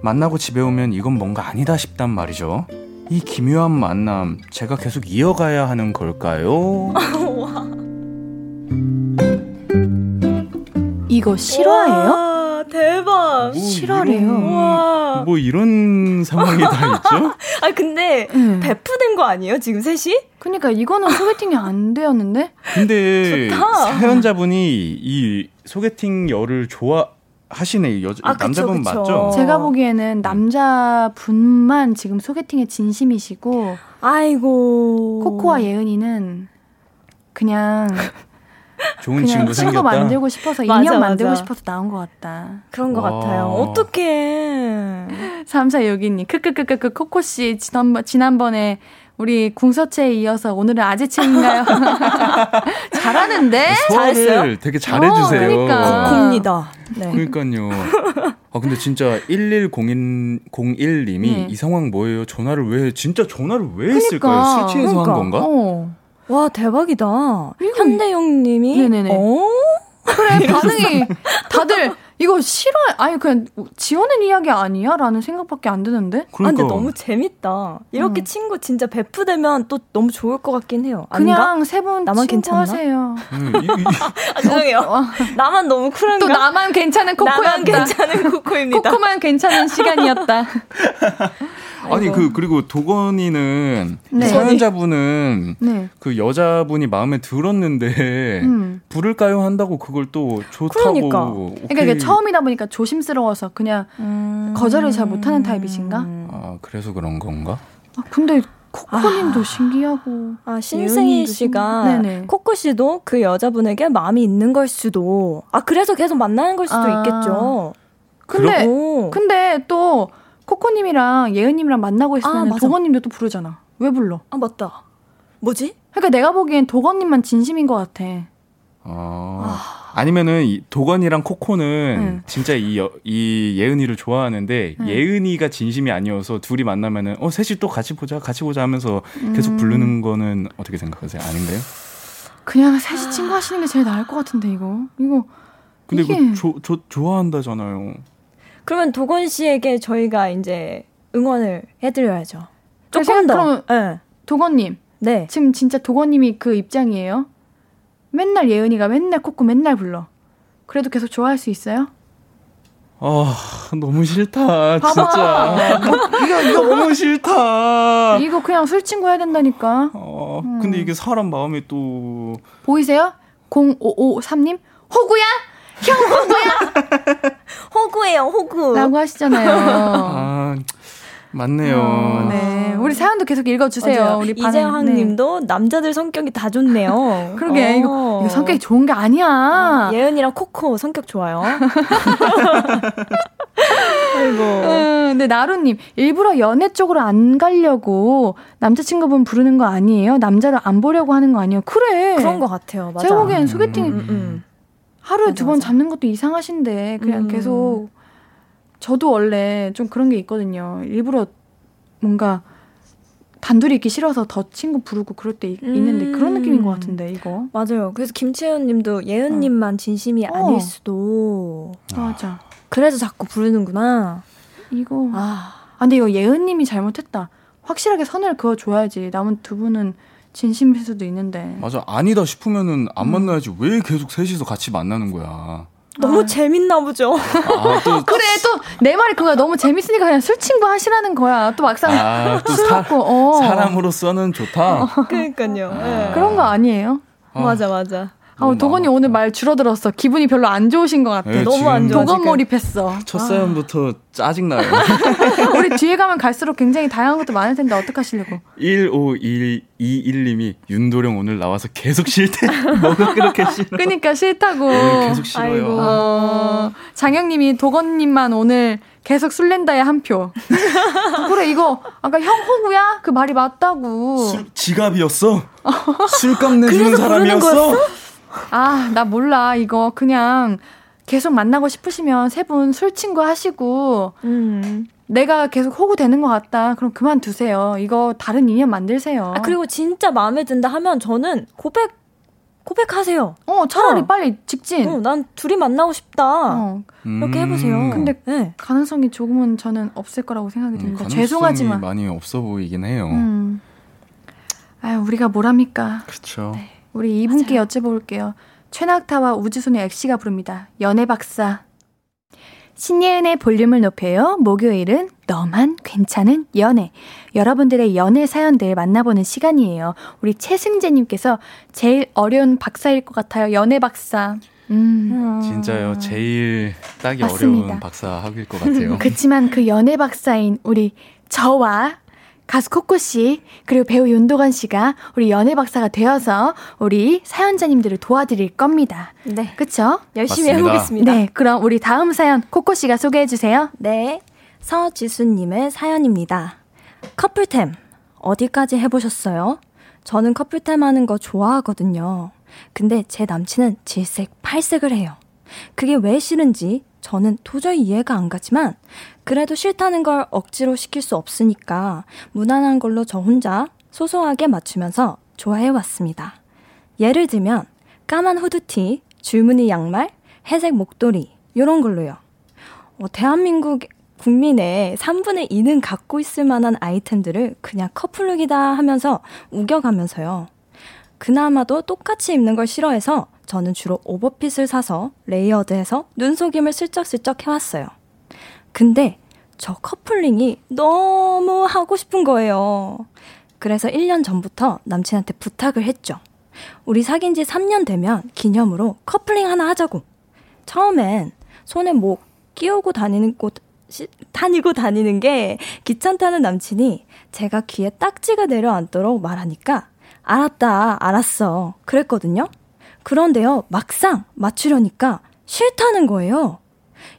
만나고 집에 오면 이건 뭔가 아니다 싶단 말이죠. 이 기묘한 만남 제가 계속 이어가야 하는 걸까요? 이거 실화예요? 와, 대박. 뭐 실화래요. 이런- 와. 뭐 이런 상황이 다 있죠? 아 근데 네. 배프된 거 아니에요? 지금 셋이? 그러니까 이거는 소개팅이 안 되었는데? 근데 좋다. 사연자분이 이 소개팅 열을 좋아 하시네. 여, 아, 그쵸, 남자분 그쵸. 맞죠? 제가 보기에는 남자분만 지금 소개팅에 진심이시고 아이고. 코코와 예은이는 그냥 좋은 그냥 친구 친구 생겼다. 만들고 싶어서 맞아, 인연 만들고 맞아. 싶어서 나온 것 같다. 그런 것 와. 같아요. 어떡해. 3462님, 크크크크크, 코코 씨, 지난번, 지난번에 우리 궁서체에 이어서 오늘은 아재체인가요? 잘하는데? 잘했어요? 되게 잘해주세요. 어, 그러니까. 코코입니다. 네. 그러니까요. 아 근데 진짜 110101님이 네. 이 상황 뭐예요? 전화를 왜 진짜 전화를 왜 했을까요? 그러니까. 술 취해서 그러니까. 한 건가? 어. 와, 대박이다. 네네네. 어? 그래, 반응이 다들 이거 싫어, 아니, 그냥 지어낸 이야기 아니야? 라는 생각밖에 안 드는데? 아, 근데 그러니까. 너무 재밌다. 이렇게 음. 친구 진짜 베프되면 또 너무 좋을 것 같긴 해요. 아닌가? 그냥 세분 나만? 하세요. 음, 아, 죄송해요. 나만 너무 쿨한가? 또 나만 괜찮은 코코였다. 나만 괜찮은 코코입니다. 코코만 괜찮은 시간이었다. 아니. 그 그리고 도건이는 네. 사연자분은 네. 그 여자분이 마음에 들었는데 음. 부를까요 한다고 그걸 또 좋다고 그러니까. 그러니까 이게 오케이. 처음이다 보니까 조심스러워서 그냥 음. 거절을 잘 못하는 타입이신가? 아 그래서 그런 건가? 아, 근데 코코님도 신기하고 아, 신승희 씨가 신- 네네. 코코 씨도 그 여자분에게 마음이 있는 걸 수도. 아, 그래서 계속 만나는 걸 수도 아. 있겠죠. 근데 오. 근데 또 코코님이랑 예은님이랑 만나고 있으면 아. 도건님도 또 부르잖아. 왜 불러? 아, 맞다. 뭐지? 그러니까 내가 보기엔 도건님만 진심인 것 같아. 어. 아니면은 이 도건이랑 코코는 응. 진짜 이, 여- 이 예은이를 좋아하는데 응. 예은이가 진심이 아니어서 둘이 만나면은 어 셋이 또 같이 보자 같이 보자 하면서 계속 음. 부르는 거는 어떻게 생각하세요? 아닌가요? 그냥 셋이 친구 하시는 게 제일 나을 것 같은데 이거 이거 근데 이게- 이거 조, 조, 좋아한다잖아요. 그러면 도건 씨에게 저희가 이제 응원을 해드려야죠. 조금 더. 그럼- 네. 도건님 네. 지금 진짜 도건님이 그 입장이에요? 맨날 예은이가 맨날 코코 맨날 불러. 그래도 계속 좋아할 수 있어요? 아 너무 싫다. 진짜 이거 이거 너무 싫다. 이거 그냥 술 친구 해야 된다니까. 어 음. 근데 이게 사람 마음이 또 보이세요? 0553님 호구야? 형 호구야? 호구예요, 호구. 라고 하시잖아요. 아, 맞네요. 어, 네. 우리 사연도 계속 읽어주세요. 맞아요. 우리. 이재황 네. 님도 남자들 성격이 다 좋네요. 그러게, 어. 이거, 이거 성격이 좋은 게 아니야. 예은이랑 코코 성격 좋아요. 아이고. 음, 근데 나루님 일부러 연애 쪽으로 안 가려고 남자친구분 부르는 거 아니에요? 남자를 안 보려고 하는 거 아니에요? 그래. 그런 것 같아요. 맞아. 제가 보기엔 소개팅 음, 음. 하루에 두 번. 잡는 것도 이상하신데 그냥 음. 계속 저도 원래 좀 그런 게 있거든요. 일부러 뭔가 단둘이 있기 싫어서 더 친구 부르고 그럴 때 있- 있는데 그런 음. 느낌인 것 같은데 이거 맞아요. 그래서 김채연 님도 예은 님만 진심이 어. 아닐 수도. 맞아. 그래서 자꾸 부르는구나. 이거 아 아. 근데 이거 예은님이 잘못했다. 확실하게 선을 그어 줘야지. 남은 두 분은 진심일 수도 있는데. 맞아 아니다 싶으면은 안 음. 만나야지 왜 계속 셋이서 같이 만나는 거야. 너무 아. 재밌나 보죠. 아 또 그래 또 내 말이 그거야. 너무 재밌으니까 그냥 술 친구 하시라는 거야. 또 막상 아, 또 술 사, 먹고 어. 사람으로서는 좋다. 그러니까요. 예. 그런 거 아니에요? 아, 맞아 맞아. 아, 도건이 오늘 말 줄어들었어. 기분이 별로 안 좋으신 것 같아. 네, 너무 안 좋아. 도건. 몰입했어. 첫 사연부터 짜증나요. 우리 뒤에 가면 갈수록 굉장히 다양한 것도 많을 텐데 어떡하시려고. 1521님이 윤도령 오늘 나와서 계속 싫대. 뭐가 그렇게 싫어. 그러니까 싫다고. 오늘 계속 싫어요. 아이고. 어, 장영님이 도건님만 오늘 계속 술렌다에 한 표. 그래 이거 아까 형 호구야? 그 말이 맞다고. 술, 지갑이었어? 술값 내주는 사람이었어? 아 나 몰라 이거 그냥 계속 만나고 싶으시면 세 분 술 친구 하시고 음. 내가 계속 호구 되는 것 같다. 그럼 그만 두세요. 이거 다른 인연 만들세요. 아, 그리고 진짜 마음에 든다 하면 저는 고백 고백하세요. 어, 차라리 어. 빨리 직진. 어, 난 둘이 만나고 싶다. 어. 이렇게 해보세요. 음. 근데 네. 가능성이 조금은 저는 없을 거라고 생각이 듭니다. 음, 죄송하지만 많이 없어 보이긴 해요. 음. 아유, 우리가 뭘 합니까? 그렇죠. 네. 우리 이분께 여쭤볼게요. 최낙타와 우주소녀 엑시가 부릅니다. 연애 박사. 신예은의 볼륨을 높여요. 목요일은 너만 괜찮은 연애. 여러분들의 연애 사연들 만나보는 시간이에요. 우리 최승재님께서 제일 어려운 박사일 것 같아요. 연애 박사. 음. 진짜요. 제일 따기 맞습니다. 어려운 박사 학일 것 같아요. 그렇지만 그 연애 박사인 우리 저와 가수 코코 씨 그리고 배우 윤도건 씨가 우리 연애 박사가 되어서 우리 사연자님들을 도와드릴 겁니다. 네, 그렇죠? 열심히 맞습니다. 해보겠습니다. 네, 그럼 우리 다음 사연 코코 씨가 소개해 주세요. 네, 서지수님의 사연입니다. 커플템 어디까지 해보셨어요? 저는 커플템 하는 거 좋아하거든요. 근데 제 남친은 질색 팔색을 해요. 그게 왜 싫은지 저는 도저히 이해가 안 가지만 그래도 싫다는 걸 억지로 시킬 수 없으니까 무난한 걸로 저 혼자 소소하게 맞추면서 좋아해 왔습니다. 예를 들면 까만 후드티, 줄무늬 양말, 회색 목도리 이런 걸로요. 어, 대한민국 국민의 3분의 2는 갖고 있을 만한 아이템들을 그냥 커플룩이다 하면서 우겨가면서요. 그나마도 똑같이 입는 걸 싫어해서 저는 주로 오버핏을 사서 layered해서 눈속임을 슬쩍슬쩍 해왔어요. 근데 저 커플링이 너무 하고 싶은 거예요. 그래서 1년 전부터 남친한테 부탁을 했죠. 우리 사귄 지 3년 되면 기념으로 커플링 하나 하자고. 처음엔 손에 뭐 끼우고 다니는 것, 시, 다니고 다니는 게 귀찮다는 남친이 제가 귀에 딱지가 내려앉도록 말하니까 알았다, 알았어. 그랬거든요. 그런데요, 막상 맞추려니까 싫다는 거예요.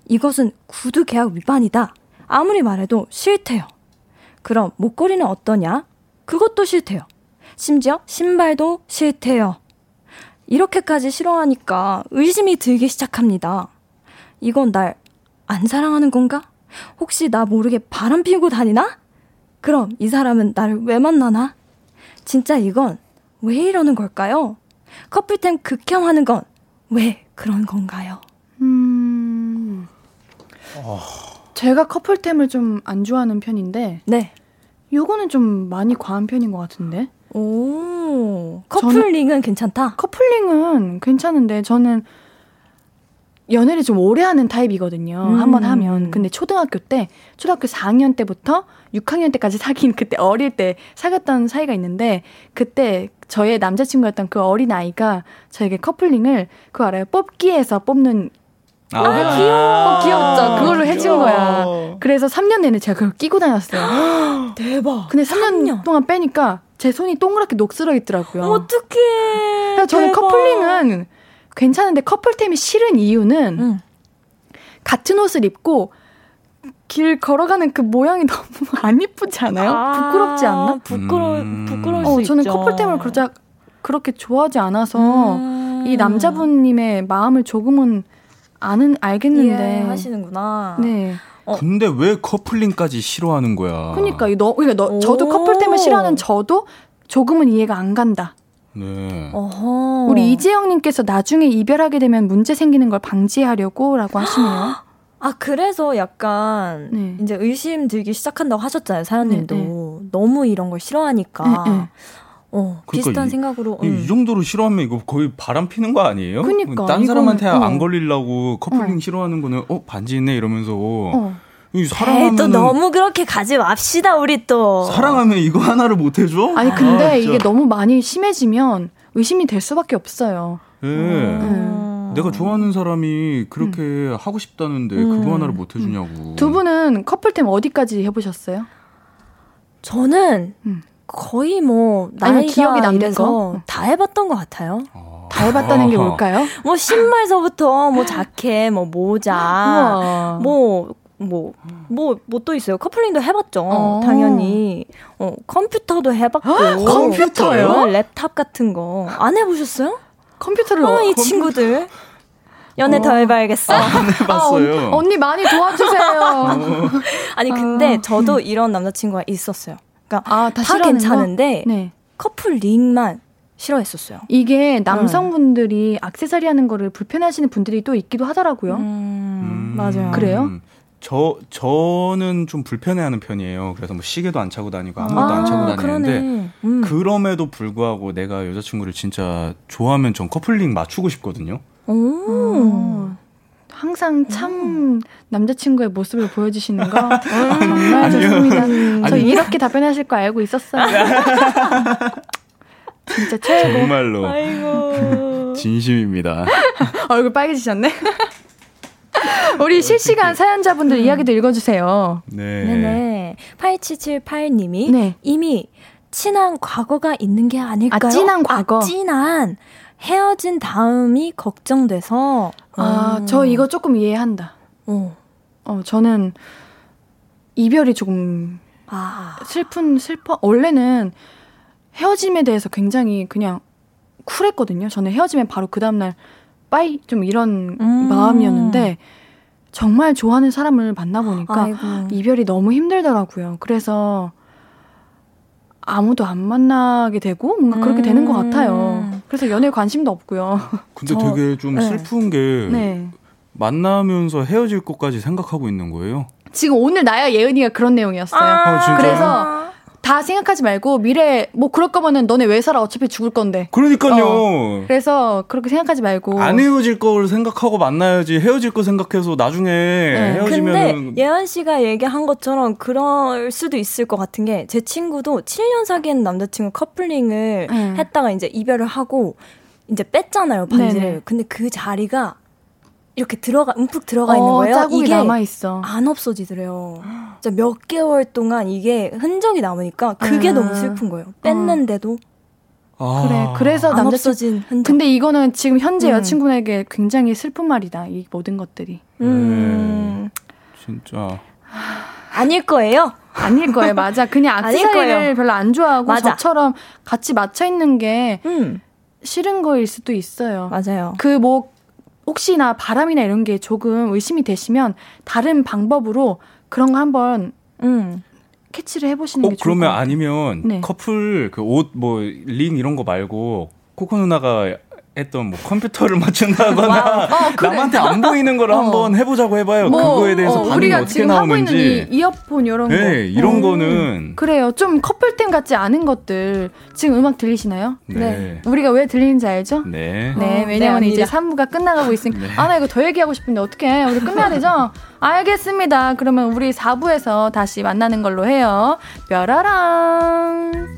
이것은 구두 계약 위반이다. 아무리 말해도 싫대요. 그럼 목걸이는 어떠냐? 그것도 싫대요. 심지어 신발도 싫대요. 이렇게까지 싫어하니까 의심이 들기 시작합니다. 이건 날 안 사랑하는 건가? 혹시 나 모르게 바람 피우고 다니나? 그럼 이 사람은 나를 왜 만나나? 진짜 이건 왜 이러는 걸까요? 커플템 극혐하는 건 왜 그런 건가요? 음. 어... 제가 커플템을 좀 안 좋아하는 편인데. 네. 요거는 좀 많이 과한 편인 것 같은데. 오. 커플링은 괜찮다? 커플링은 괜찮은데 저는 연애를 좀 오래 하는 타입이거든요. 음. 한번 하면. 근데 초등학교 때, 초등학교 4학년 때부터 6학년 때까지 사귄 그때 어릴 때 사귀었던 사이가 있는데, 그때 저의 남자친구였던 그 어린 아이가 저에게 커플링을 그거 알아요? 뽑기에서 뽑는 아, 아 귀여워. 귀엽죠. 그걸로 해준 거야. 그래서 3년 내내 제가 그걸 끼고 다녔어요. 대박. 근데 3년, 3년, 동안 빼니까 제 손이 동그랗게 녹슬어 있더라고요. 어떡해. 그래서 저는 대박. 커플링은 괜찮은데 커플템이 싫은 이유는 응. 같은 옷을 입고 길 걸어가는 그 모양이 너무 안 이쁘지 않아요? 아, 부끄럽지 않나? 부끄러 음. 부끄러울 어, 수 저는 있죠. 커플템을 그러자 그렇게 좋아하지 않아서 음. 이 남자분님의 마음을 조금은 아는 알겠는데 하시는구나. 네. 어. 근데 왜 커플링까지 싫어하는 거야? 그러니까 너 그러니까 너 저도 커플 때문에 싫어하는 저도 조금은 이해가 안 간다. 네. 어허. 우리 이재영님께서 나중에 이별하게 되면 문제 생기는 걸 방지하려고라고 하시네요. 아 그래서 약간 네. 이제 의심 들기 시작한다고 하셨잖아요 사연님도 네, 네. 너무 이런 걸 싫어하니까 네, 네. 어, 그러니까 비슷한 이, 생각으로 이, 음. 이, 정도로 싫어하면 이거 거의 바람 피는 거 아니에요? 그니까 딴 사람한테 어. 안 걸리려고 커플링 어. 싫어하는 거는 어 반지 있네 이러면서 어. 사랑하면 또 너무 그렇게 가지 맙시다 우리 또 사랑하면 이거 하나를 못 해줘? 아니 근데 아, 이게 너무 많이 심해지면 의심이 될 수밖에 없어요. 예. 음. 내가 좋아하는 사람이 그렇게 음. 하고 싶다는데 음. 그거 하나를 못 해주냐고. 두 분은 커플템 어디까지 해보셨어요? 저는 음. 거의 뭐 나이가 기억이 남는 거다 해봤던 것 같아요. 아. 다 해봤다는 게 뭘까요? 뭐 신발서부터 뭐 자켓, 뭐 모자, 뭐 뭐, 뭐, 뭐 또 있어요. 커플링도 해봤죠. 어. 당연히. 어, 컴퓨터도 해봤고. 컴퓨터요? 랩탑 같은 거. 안 해보셨어요? 컴퓨터를. 어, 이 친구들. 연애 어. 더 해봐야겠어. 아, 안 해봤어요. 아, 언니 많이 도와주세요. 아니 근데 아, 저도 음. 이런 남자친구가 있었어요. 그러니까 아, 다, 다 괜찮은데 네. 커플링만 싫어했었어요. 이게 남성분들이 네. 악세사리 하는 거를 불편해하시는 분들이 또 있기도 하더라고요. 음, 음, 맞아요. 그래요? 저 저는 좀 불편해하는 편이에요. 그래서 뭐 시계도 안 차고 다니고 아무것도 아, 안 차고 다니는데 음. 그럼에도 불구하고 내가 여자친구를 진짜 좋아하면 전 커플링 맞추고 싶거든요. 오. 오. 항상 참 남자친구의 모습을 보여주시는 거 정말 좋습니다. 저 이렇게 답변하실 거 알고 있었어요. 진짜 최고. 정말로. 아이고. 진심입니다. 얼굴 빨개지셨네. 우리 실시간 사연자분들 음. 이야기도 읽어주세요. 네. 네네. 8778님이 네. 이미 친한 과거가 있는 게 아닐까요? 아, 찐한 과거. 아, 찐한 헤어진 다음이 걱정돼서. 아, 음. 저 이거 조금 이해한다. 어. 어, 저는 이별이 조금 아. 슬픈, 슬퍼. 원래는 헤어짐에 대해서 굉장히 그냥 쿨했거든요. 저는 헤어지면 바로 그 다음날 빠이 좀 이런 음. 마음이었는데 정말 좋아하는 사람을 만나보니까 아이고. 이별이 너무 힘들더라고요. 그래서 아무도 안 만나게 되고 뭔가 그렇게 음. 되는 것 같아요. 음. 그래서 연애에 관심도 없고요. 근데 저, 되게 좀 네. 슬픈 게 네. 만나면서 헤어질 것까지 생각하고 있는 거예요. 지금 오늘 나야 예은이가 그런 내용이었어요. 아, 그래서 다 생각하지 말고 미래 뭐 그럴 거면은 너네 왜 살아 어차피 죽을 건데. 그러니까요. 어, 그래서 그렇게 생각하지 말고 안 헤어질 걸 생각하고 만나야지 헤어질 거 생각해서 나중에 네. 헤어지면 근데 예은 씨가 얘기한 것처럼 그럴 수도 있을 것 같은 게 제 친구도 7년 사귄 남자친구 커플링을 음. 했다가 이제 이별을 하고 이제 뺐잖아요 반지를. 네네. 근데 그 자리가 이렇게 들어가 움푹 들어가 어, 있는 거예요. 이게 남아 있어. 안 없어지더래요. 진짜 몇 개월 동안 이게 흔적이 남으니까 그게 음. 너무 슬픈 거예요. 뺐는데도 아. 그래. 그래서 남자 없어진 흔적. 근데 이거는 지금 현재 음. 여자친구에게 굉장히 슬픈 말이다. 이 모든 것들이. 음. 네. 진짜. 아닐 거예요. 아닐 거예요. 맞아. 그냥 악세사리를 별로 안 좋아하고 맞아. 저처럼 같이 맞춰 있는 게 음. 싫은 거일 수도 있어요. 맞아요. 그뭐 혹시나 바람이나 이런 게 조금 의심이 되시면 다른 방법으로 그런 거 한번 음, 캐치를 해보시는 어, 게 좋을 그러면 아니면 네. 커플 그 옷 뭐 링 이런 거 말고 코코 누나가 했던 뭐 컴퓨터를 맞춘다거나 어, 그래. 남한테 안 보이는 걸 어. 한번 해보자고 해봐요. 뭐, 그거에 대해서 어, 반응이 어떻게 나오는지. 이, 이어폰 이런 네, 거. 이런 음. 거는 그래요. 좀 커플템 같지 않은 것들 지금 음악 들리시나요? 네. 네. 우리가 왜 들리는지 알죠? 네. 네, 왜냐면 네, 이제 3부가 끝나가고 있으니까 네. 아나 이거 더 얘기하고 싶은데 어떻게? 우리 끝내야 되죠? 알겠습니다. 그러면 우리 4부에서 다시 만나는 걸로 해요. 뾰라랑.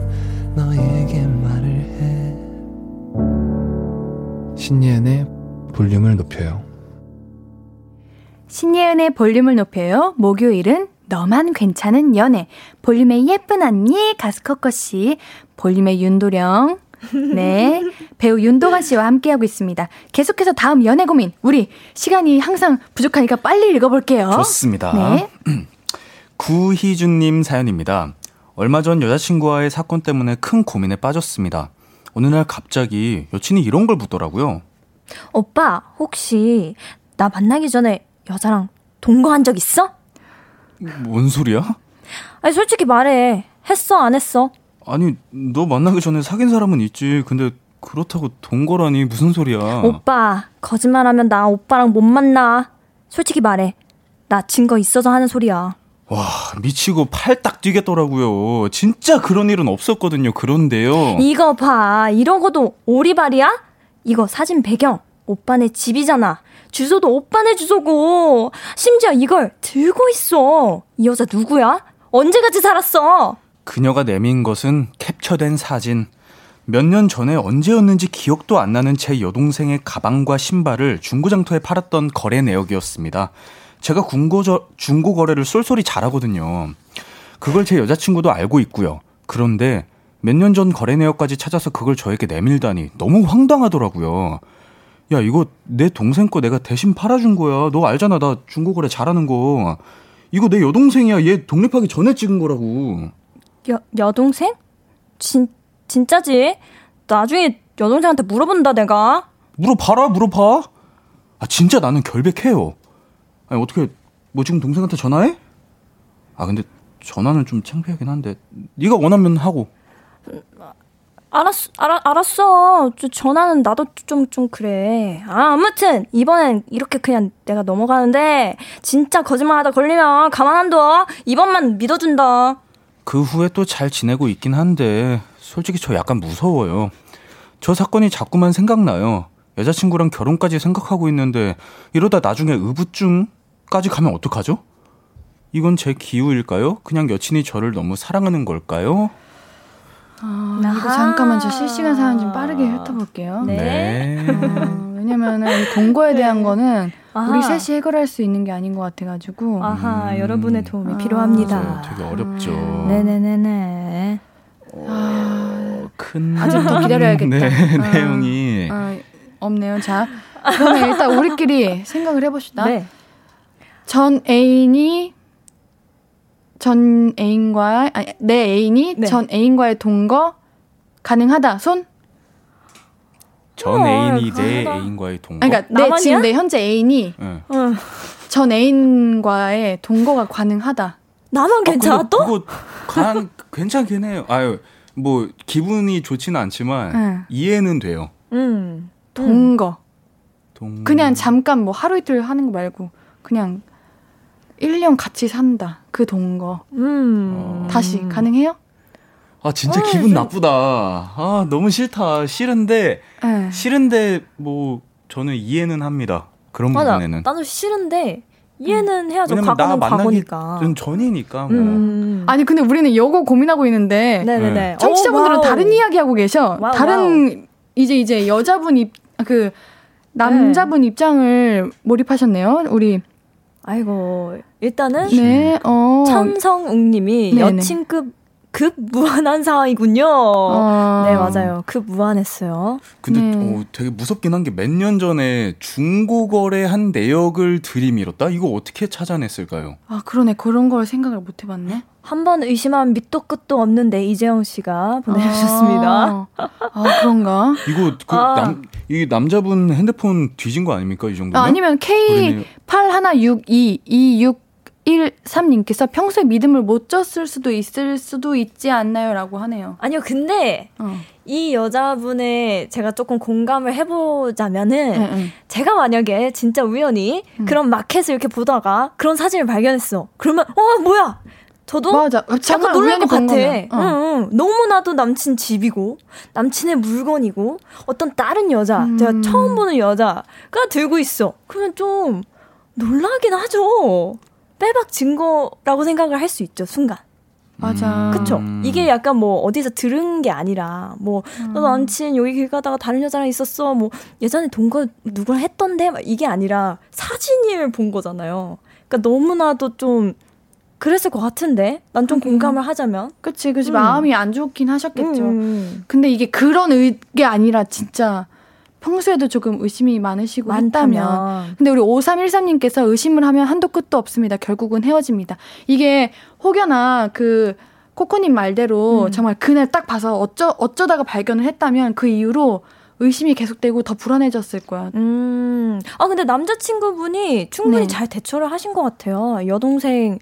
너에게 말을 해 신예은의 볼륨을 높여요 신예은의 볼륨을 높여요 목요일은 너만 괜찮은 연애 볼륨의 예쁜 언니 가스커커 씨 볼륨의 윤도령 네. 배우 윤도관 씨와 함께하고 있습니다. 계속해서 다음 연애 고민. 우리 시간이 항상 부족하니까 빨리 읽어볼게요. 좋습니다. 네. 구희준님 사연입니다. 얼마 전 여자친구와의 사건 때문에 큰 고민에 빠졌습니다. 어느 날 갑자기 여친이 이런 걸 묻더라고요. 오빠, 혹시 나 만나기 전에 여자랑 동거한 적 있어? 뭔 소리야? 아니, 솔직히 말해. 했어, 안 했어? 아니, 너 만나기 전에 사귄 사람은 있지. 근데 그렇다고 동거라니 무슨 소리야? 오빠, 거짓말하면 나 오빠랑 못 만나. 솔직히 말해. 나 증거 있어서 하는 소리야. 와, 미치고 팔 딱 뛰겠더라고요. 진짜 그런 일은 없었거든요. 그런데요. 이거 봐. 이러고도 오리발이야? 이거 사진 배경. 오빠네 집이잖아. 주소도 오빠네 주소고. 심지어 이걸 들고 있어. 이 여자 누구야? 언제 같이 살았어? 그녀가 내민 것은 캡처된 사진. 몇 년 전에 언제였는지 기억도 안 나는 제 여동생의 가방과 신발을 중고장터에 팔았던 거래 내역이었습니다. 제가 중고저, 중고 거래를 쏠쏠히 잘하거든요. 그걸 제 여자친구도 알고 있고요. 그런데 몇 년 전 거래 내역까지 찾아서 그걸 저에게 내밀다니 너무 황당하더라고요. 야, 이거 내 동생 거 내가 대신 팔아준 거야. 너 알잖아. 나 중고 거래 잘하는 거. 이거 내 여동생이야. 얘 독립하기 전에 찍은 거라고. 여, 여동생? 진, 진짜지? 나중에 여동생한테 물어본다, 내가. 물어봐라, 물어봐. 아, 진짜 나는 결백해요. 아니, 어떻게, 뭐 지금 동생한테 전화해? 아, 근데 전화는 좀 창피하긴 한데, 네가 원하면 하고. 알았어, 알아, 알았어. 저 전화는 나도 좀, 좀 그래. 아, 아무튼, 이번엔 이렇게 그냥 내가 넘어가는데, 진짜 거짓말 하다 걸리면 가만 안 둬. 이번만 믿어준다. 그 후에 또 잘 지내고 있긴 한데, 솔직히 저 약간 무서워요. 저 사건이 자꾸만 생각나요. 여자친구랑 결혼까지 생각하고 있는데, 이러다 나중에 의부증 까지 가면 어떡하죠? 이건 제 기우일까요? 그냥 여친이 저를 너무 사랑하는 걸까요? 아, 이거 잠깐만 저 실시간 사연 좀 빠르게 훑어볼게요. 네. 네. 어, 왜냐면은 이 동거에 대한 네. 거는 아하. 우리 셋이 해결할 수 있는 게 아닌 것 같아가지고. 아하, 음. 여러분의 도움이 아, 필요합니다. 맞아요. 되게 어렵죠. 네네네네. 아, 큰 아직 더 기다려야겠다. 네, 아, 내용이 아, 없네요. 자, 그러면 일단 우리끼리 생각을 해봅시다. 네. 전 애인이 전 애인과 아니 내 애인이 네. 전 애인과의 동거 가능하다. 손? 전 어, 애인이 내. 애인과의 동거. 아니, 그러니까 내? 지금 내 현재 애인이 네. 응. 전 애인과의 동거가 가능하다. 나만 괜찮아 아, 근데 또? 그거 간 괜찮긴 해요. 아유 뭐 기분이 좋지는 않지만 응. 이해는 돼요. 음. 동거. 동... 그냥 잠깐 뭐 하루 이틀 하는 거 말고 그냥 1년 같이 산다. 그 동거. 음. 어. 다시 가능해요? 아 진짜 아, 기분 좀- 나쁘다. 아 너무 싫다. 싫은데 네. 싫은데 뭐 저는 이해는 합니다. 그런 맞아. 부분에는. 나도 싫은데 이해는 해야죠. 왜냐면 나 과거는 과거니까. 전 전이니까 뭐. 음. 아니 근데 우리는 이거 고민하고 있는데 네네네. 네. 청취자분들은 오, wow. 다른 이야기 하고 계셔. Wow, 다른 이제 이제 여자분 입 그 남자분 입장을 몰입하셨네요. 우리 아이고 일단은 네, 어. 천성웅님이 네네. 여친급 급 무안한 상황이군요. 아. 네, 맞아요. 급 무안했어요. 근데 네. 어, 되게 무섭긴 한 게 몇 년 전에 중고거래 한 내역을 들이밀었다? 이거 어떻게 찾아냈을까요? 아, 그러네. 그런 걸 생각을 못 해봤네. 한 번 의심하면 밑도 끝도 없는데 이재영 씨가 보내주셨습니다. 아, 아 그런가? 이거 그 아. 남, 이 남자분 핸드폰 뒤진 거 아닙니까? 이 정도면? 아, 니면 K816226 13님께서 평소에 믿음을 못 줬을 수도 있을 수도 있지 않나요? 라고 하네요. 아니요, 근데 어. 이 여자분의 제가 조금 공감을 해보자면은 응, 응. 제가 만약에 진짜 우연히 응. 그런 마켓을 이렇게 보다가 그런 사진을 발견했어. 그러면, 어, 뭐야! 저도 맞아. 잠깐 놀랄 것 같아. 어. 응, 응. 너무나도 남친 집이고 남친의 물건이고 어떤 다른 여자 음. 제가 처음 보는 여자가 들고 있어. 그러면 좀 놀라긴 하죠. 빼박 증거라고 생각을 할 수 있죠 순간. 맞아. 그쵸? 음. 이게 약간 뭐 어디서 들은 게 아니라 뭐 너 남친 여기 길 가다가 다른 여자랑 있었어 뭐 예전에 동거 누구랑 했던데 막 이게 아니라 사진을 본 거잖아요. 그러니까 너무나도 좀 그랬을 것 같은데 난 좀. 공감을 하자면 그치, 그치. 음. 마음이 안 좋긴 하셨겠죠. 음. 근데 이게 그런 의, 게 아니라 진짜 평소에도 조금 의심이 많으시고 했다면. 많다면 근데 우리 5313님께서 의심을 하면 한도 끝도 없습니다. 결국은 헤어집니다. 이게 혹여나 그 코코님 말대로 음. 정말 그날 딱 봐서 어쩌, 어쩌다가 발견을 했다면 그 이후로 의심이 계속되고 더 불안해졌을 거야. 음. 아 근데 남자친구분이 충분히 네. 잘 대처를 하신 것 같아요. 여동생이다.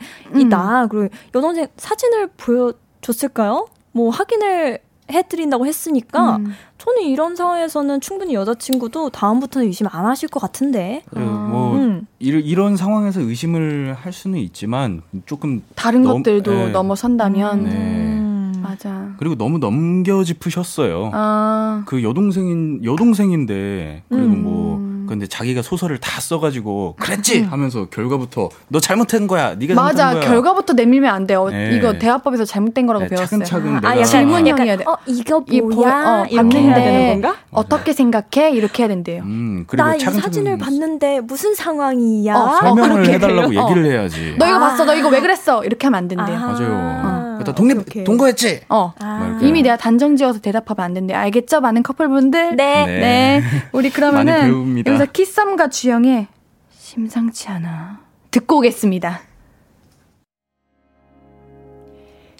음. 그리고 여동생 사진을 보여줬을까요? 뭐 확인을 해드린다고 했으니까 음. 저는 이런 상황에서는 충분히 여자친구도 다음부터는 의심 안 하실 것 같은데. 그, 뭐 음. 이, 이런 상황에서 의심을 할 수는 있지만 조금 다른 넘- 것들도 네. 넘어선다면. 네. 음. 맞아. 그리고 너무 넘겨짚으셨어요. 아. 그 여동생인 여동생인데 그리고 음. 뭐 근데 자기가 소설을 다 써가지고 그랬지 하면서 결과부터 너 잘못한 거야. 네가 맞아. 잘못한 거야. 결과부터 내밀면 안 돼요. 네. 이거 대화법에서 잘못된 거라고 네, 배웠어요. 차근차근 아, 내가 질문형이어야 돼. 어, 이거 뭐야? 어, 이렇게 해야 되는 봤는데 건가? 어떻게 생각해? 이렇게 해야 된대요. 음, 그리고 나이 차근차근 사진을 봤는데 무슨 상황이야? 어, 설명을 그렇게 해달라고? 얘기를 해야지. 너 이거 아. 봤어? 너 이거 왜 그랬어? 이렇게 하면 안 된대요. 아. 맞아요. 오케이, 독립 오케이. 동거했지. 어. 아. 이미 내가 단정 지어서 대답하면 안 된대. 알겠죠? 많은 커플분들? 네. 네. 네. 우리 많이 그러면은. 여기서 키썸과 주영의 심상치 않아 듣고 오겠습니다.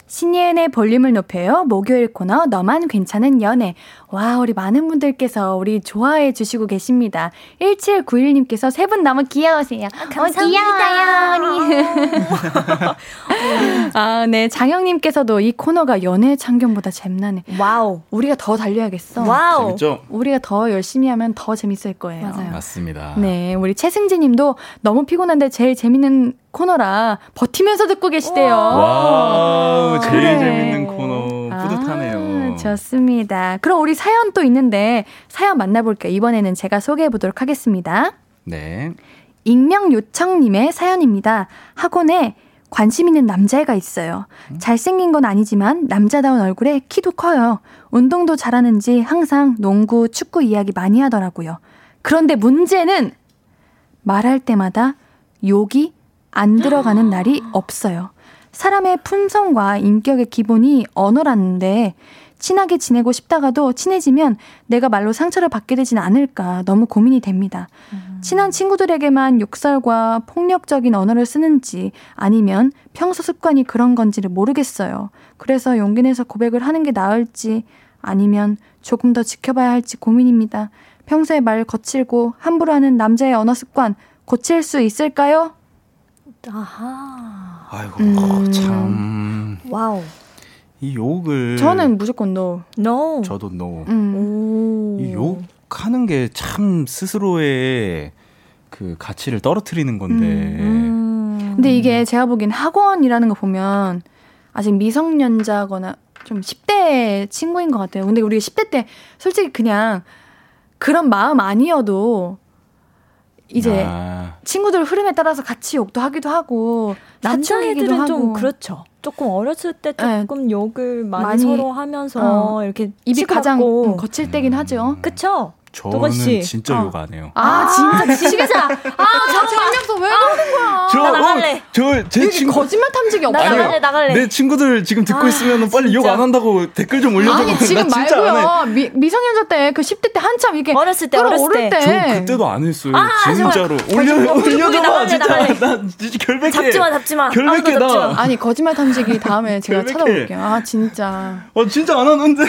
신예은의 볼륨을 높여요. 목요일 코너 너만 괜찮은 연애. 와, 우리 많은 분들께서 우리 좋아해 주시고 계십니다. 1791님께서 세 분 너무 귀여우세요. 감사합니다. 어, 귀여워요. 아, 네. 장영님께서도 이 코너가 연애 참견보다 잼나네. Wow. 우리가 더 달려야겠어. Wow. 재밌죠? 우리가 더 열심히 하면 더 재밌을 거예요. 맞아요. 맞습니다. 네, 우리 최승진 님도 너무 피곤한데 제일 재밌는 코너라 버티면서 듣고 계시대요. Wow, 제일 그래. 재밌는 코너. 뿌듯하네요. 아, 좋습니다. 그럼 우리 사연 또 있는데 사연 만나볼게요. 이번에는 제가 소개해 보도록 하겠습니다. 네. 익명 요청님의 사연입니다. 학원에 관심 있는 남자애가 있어요. 잘생긴 건 아니지만 남자다운 얼굴에 키도 커요. 운동도 잘하는지 항상 농구, 축구 이야기 많이 하더라고요. 그런데 문제는 말할 때마다 욕이 안 들어가는 날이 없어요. 사람의 품성과 인격의 기본이 언어라는데 친하게 지내고 싶다가도 친해지면 내가 말로 상처를 받게 되진 않을까 너무 고민이 됩니다. 친한 친구들에게만 욕설과 폭력적인 언어를 쓰는지 아니면 평소 습관이 그런 건지를 모르겠어요. 그래서 용기 내서 고백을 하는 게 나을지 아니면 조금 더 지켜봐야 할지 고민입니다. 평소에 말 거칠고 함부로 하는 남자의 언어 습관 고칠 수 있을까요? 아하. 아이고, 음. 참. wow. 이 욕을. 저는 무조건 no. No. 저도 no. 음. 오. 이 욕하는 게 참 스스로의 그 가치를 떨어뜨리는 건데. 음. 근데 이게 제가 보기엔 학원이라는 거 보면 아직 미성년자거나 좀 10대 친구인 것 같아요. 근데 우리 10대 때 솔직히 그냥 그런 마음 아니어도 이제 아, 친구들 흐름에 따라서 같이 욕도 하기도 하고 남자애들은 좀 하고 그렇죠. 조금 어렸을 때 네. 조금 욕을 많이, 많이, 서로 하면서 어. 이렇게 입이 가장. 음, 거칠 때긴 하죠. 그쵸? 저는. 진짜 어. 욕안 해요. 아, 진짜 미치겠다. 아, 정명서 왜 그러는 거야? 저, 나 나갈래. 저, 제 여기 친구. 거짓말 탐지기 나 없어요. 나갈래, 나갈래. 내 친구들 지금 듣고 아, 있으면 빨리 욕. 안 한다고 댓글 좀 올려줘. 아니 지금. 말고요. 미, 미성년자 때 그 10대 때 한참 이렇게 어렸을 때, 어렸을 때. 저 그때도 안 했어요. 아, 진짜로. 올려, 올려줘봐. 나갈래, 진짜. 나갈래. 나 진짜 결백해. 잡지 마, 잡지 마. 결백해, 나. 마. 아니 거짓말 탐지기 다음에 제가. 찾아볼게요. 아 진짜. 어, 진짜 안 하는데.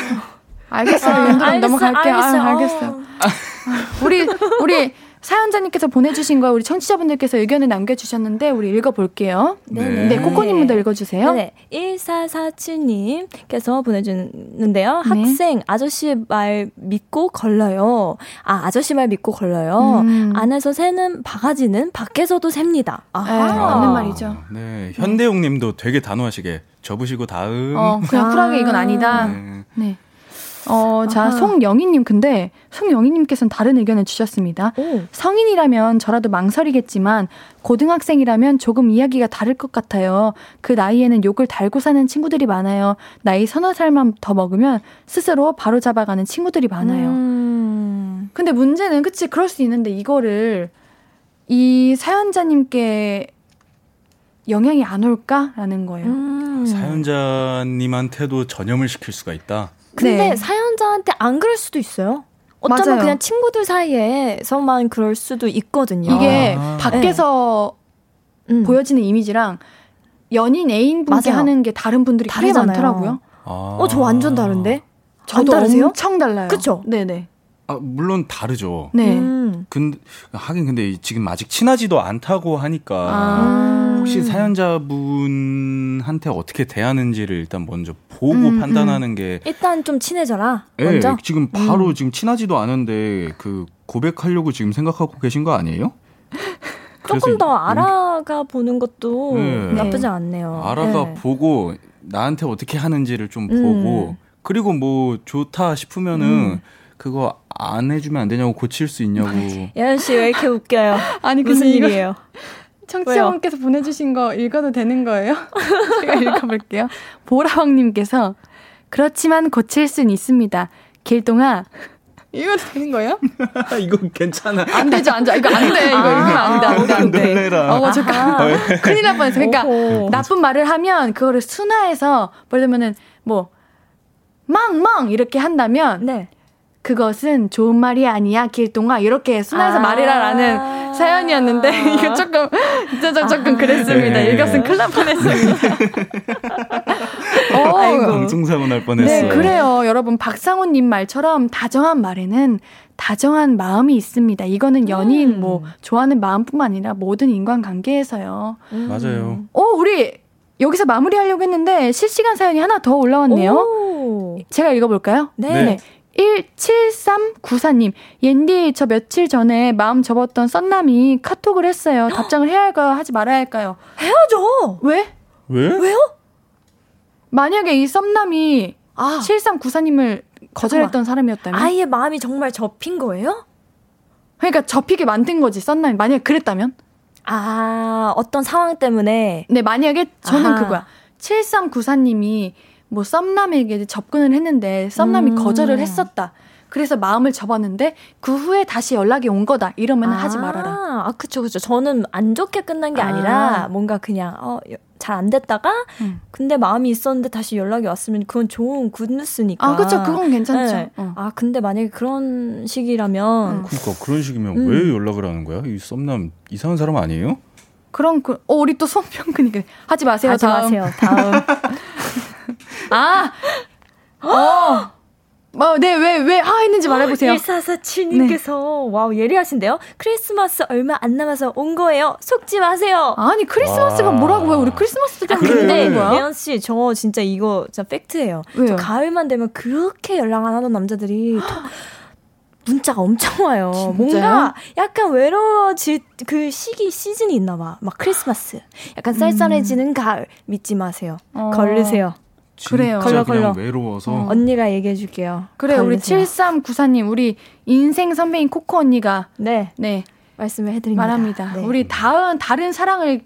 알겠어요. 아, 알겠어, 넘어갈게요. 알겠어. 아, 알겠어요. 우리 우리 사연자님께서 보내주신 거 우리 청취자분들께서 의견을 남겨주셨는데 우리 읽어볼게요. 네. 네, 코코님 먼저 읽어주세요. 네, 1447님께서 보내주는데요. 네. 학생, 아저씨 말 믿고 걸러요. 아, 아저씨 말 믿고 걸러요. 음. 안에서 새는 바가지는 밖에서도 셉니다. 네, 아하. 맞는 말이죠. 네. 현대용님도 되게 단호하시게 접으시고 다음. 어 그냥 아. 쿨하게 이건 아니다. 네. 네. 어, 자, 아하. 송영희님, 근데, 송영희님께서는 다른 의견을 주셨습니다. 오. 성인이라면 저라도 망설이겠지만, 고등학생이라면 조금 이야기가 다를 것 같아요. 그 나이에는 욕을 달고 사는 친구들이 많아요. 나이 서너 살만 더 먹으면 스스로 바로 잡아가는 친구들이 많아요. 음. 근데 문제는, 그치, 그럴 수 있는데, 이거를, 이 사연자님께 영향이 안 올까라는 거예요. 음. 사연자님한테도 전염을 시킬 수가 있다. 근데 네. 사연자한테 안 그럴 수도 있어요. 어쩌면 맞아요. 그냥 친구들 사이에서만 그럴 수도 있거든요. 이게 아. 밖에서 음. 보여지는 이미지랑 연인 애인분께 맞아요. 하는 게 다른 분들이 꽤 다르잖아요. 많더라고요. 아. 어, 저 완전 다른데? 안 저도 다르세요? 엄청 달라요. 그쵸? 네네. 아, 물론 다르죠. 네. 음. 근데 하긴 근데 지금 아직 친하지도 않다고 하니까 아. 혹시 사연자분한테 어떻게 대하는지를 일단 먼저 보고 음, 판단하는 게 일단 좀 친해져라. 예, 먼저. 지금 바로 지금 친하지도 않은데 그 고백하려고 지금 생각하고 계신 거 아니에요? 조금 더 용- 알아가 보는 것도 네. 나쁘지 네. 않네요. 알아가 네. 보고 나한테 어떻게 하는지를 좀 음. 보고 그리고 뭐 좋다 싶으면은 음. 그거 안 해주면 안 되냐고 고칠 수 있냐고. 예은 씨 왜 이렇게 웃겨요? 아니 무슨 일이에요? 청취자분께서 보내주신 거 읽어도 되는 거예요? 제가 읽어볼게요. 보라왕님께서 그렇지만 고칠 순 있습니다. 길동아 이거 되는 거예요? 이거 괜찮아. 안 되죠, 안 돼. 이거 안 돼. 이거, 이거 안 돼, 안 돼, 안 돼. 놀래라. 어, 잠깐. 큰일 날 뻔했어. 그러니까, 오호. 나쁜 말을 하면, 그거를 순화해서, 예를 들면은, 뭐, 망, 망! 이렇게 한다면, 네. 그것은 좋은 말이 아니야, 길동아. 이렇게 순화해서 아. 말이라라는 사연이었는데, 이거 조금, 진짜 좀 조금 그랬습니다. 네. 읽었으면 큰일 날 뻔했습니다. 어, 방송사고 날 뻔했어. 네, 그래요. 여러분, 박상훈님 말처럼 다정한 말에는 다정한 마음이 있습니다. 이거는 연인, 음. 뭐, 좋아하는 마음뿐만 아니라 모든 인간관계에서요. 맞아요. 어, 우리 여기서 마무리하려고 했는데 실시간 사연이 하나 더 올라왔네요. 오. 제가 읽어볼까요? 네. 17394님, 옌디, 저 며칠 전에 마음 접었던 썬남이 카톡을 했어요. 답장을 해야 할까요? 하지 말아야 할까요? 헤어져. 왜? 왜? 왜요? 만약에 이 썸남이 아, 7394님을 거절했던 사람이었다면? 아이의 마음이 정말 접힌 거예요? 그러니까 접히게 만든 거지, 썬남이. 만약에 그랬다면? 아, 어떤 상황 때문에. 네, 만약에 저는 아하. 그거야. 7394님이 뭐 썸남에게 접근을 했는데 썸남이 음. 거절을 했었다. 그래서 마음을 접었는데 그 후에 다시 연락이 온 거다. 이러면 하지 말아라. 아, 그쵸, 그쵸. 저는 안 좋게 끝난 게 아. 아. 니라 뭔가 그냥, 어, 잘 안 됐다가, 음. 근데 마음이 있었는데 다시 연락이 왔으면 그건 좋은 굿뉴스니까. 아, 그쵸. 그건 괜찮죠. 네. 어. 아, 근데 만약에 그런 식이라면, 그러니까 그런 식이면 음. 왜 연락을 하는 거야? 이 썸남 이상한 사람 아니에요? 그럼 그, 어, 우리 또 손평근이 하지 마세요. 하지 다음. 마세요. 다음. 아! 어! 뭐, 네, 왜, 왜, 하 했는지 말해보세요. 1447님께서, 와우, 예리하신데요? 크리스마스 얼마 안 남아서 온 거예요. 속지 마세요. 아니, 크리스마스가 와. 뭐라고 요? 우리 크리스마스 때 아. 근데 하는 거야? 예연 씨, 저 진짜 이거 진짜 팩트예요. 왜요? 저 가을만 되면 그렇게 연락 안 하던 남자들이 톡- 문자가 엄청 와요. 진짜요? 뭔가 약간 외로워질 그 시기 시즌이 있나 봐. 막 크리스마스. 약간 쌀쌀해지는 가을. 믿지 마세요. 음. 어. 걸르세요. 그래요. 걸러, 걸러. 외로워서 어. 언니가 얘기해 줄게요. 그래, 우리 걸르세요. 7394님, 우리 인생 선배인 코코 언니가, 네, 네, 말씀을 해 드립니다. 말합니다. 네. 우리 다음, 다른 사랑을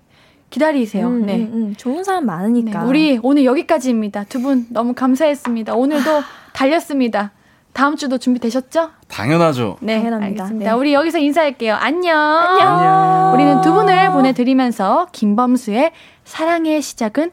기다리세요. 음, 네. 음, 음. 좋은 사람 네, 많으니까. 우리 오늘 여기까지입니다. 두 분 너무 감사했습니다. 오늘도 달렸습니다. 다음 주도 준비되셨죠? 당연하죠. 네, 당연합니다. 알겠습니다. 네. 우리 여기서 인사할게요. 안녕. 안녕. 우리는 두 분을 보내드리면서 김범수의 사랑의 시작은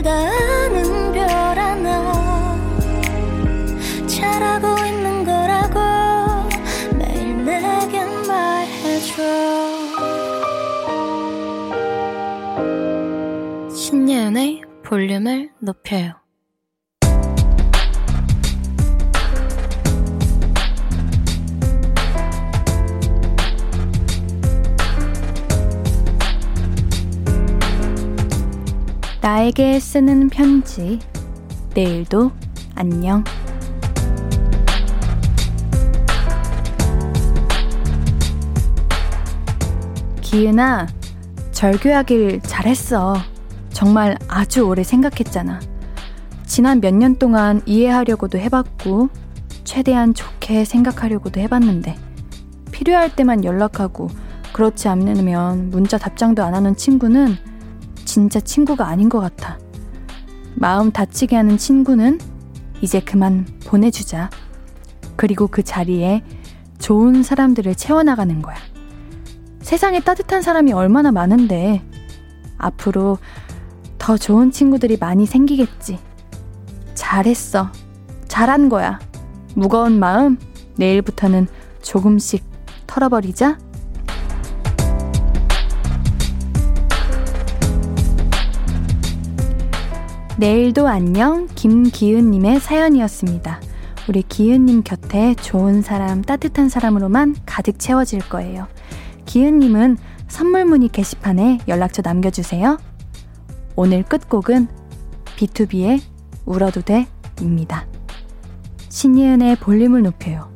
볼륨을 높여요. 나에게 쓰는 편지. 내일도 안녕. 기은아, 절교하길 잘했어. 정말 아주 오래 생각했잖아. 지난 몇 년 동안 이해하려고도 해봤고, 최대한 좋게 생각하려고도 해봤는데, 필요할 때만 연락하고, 그렇지 않으면 문자 답장도 안 하는 친구는 진짜 친구가 아닌 것 같아. 마음 다치게 하는 친구는 이제 그만 보내주자. 그리고 그 자리에 좋은 사람들을 채워나가는 거야. 세상에 따뜻한 사람이 얼마나 많은데, 앞으로 더 좋은 친구들이 많이 생기겠지. 잘했어. 잘한 거야. 무거운 마음, 내일부터는 조금씩 털어버리자. 내일도 안녕 김기은님의 사연이었습니다. 우리 기은님 곁에 좋은 사람, 따뜻한 사람으로만 가득 채워질 거예요. 기은님은 선물 문의 게시판에 연락처 남겨주세요. 오늘 끝곡은 B2B의 울어도 돼 입니다. 신예은의 볼륨을 높여요.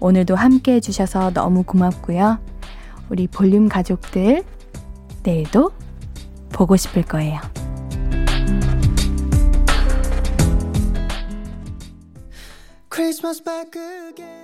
오늘도 함께 해주셔서 너무 고맙고요. 우리 볼륨 가족들, 내일도 보고 싶을 거예요. Christmas back again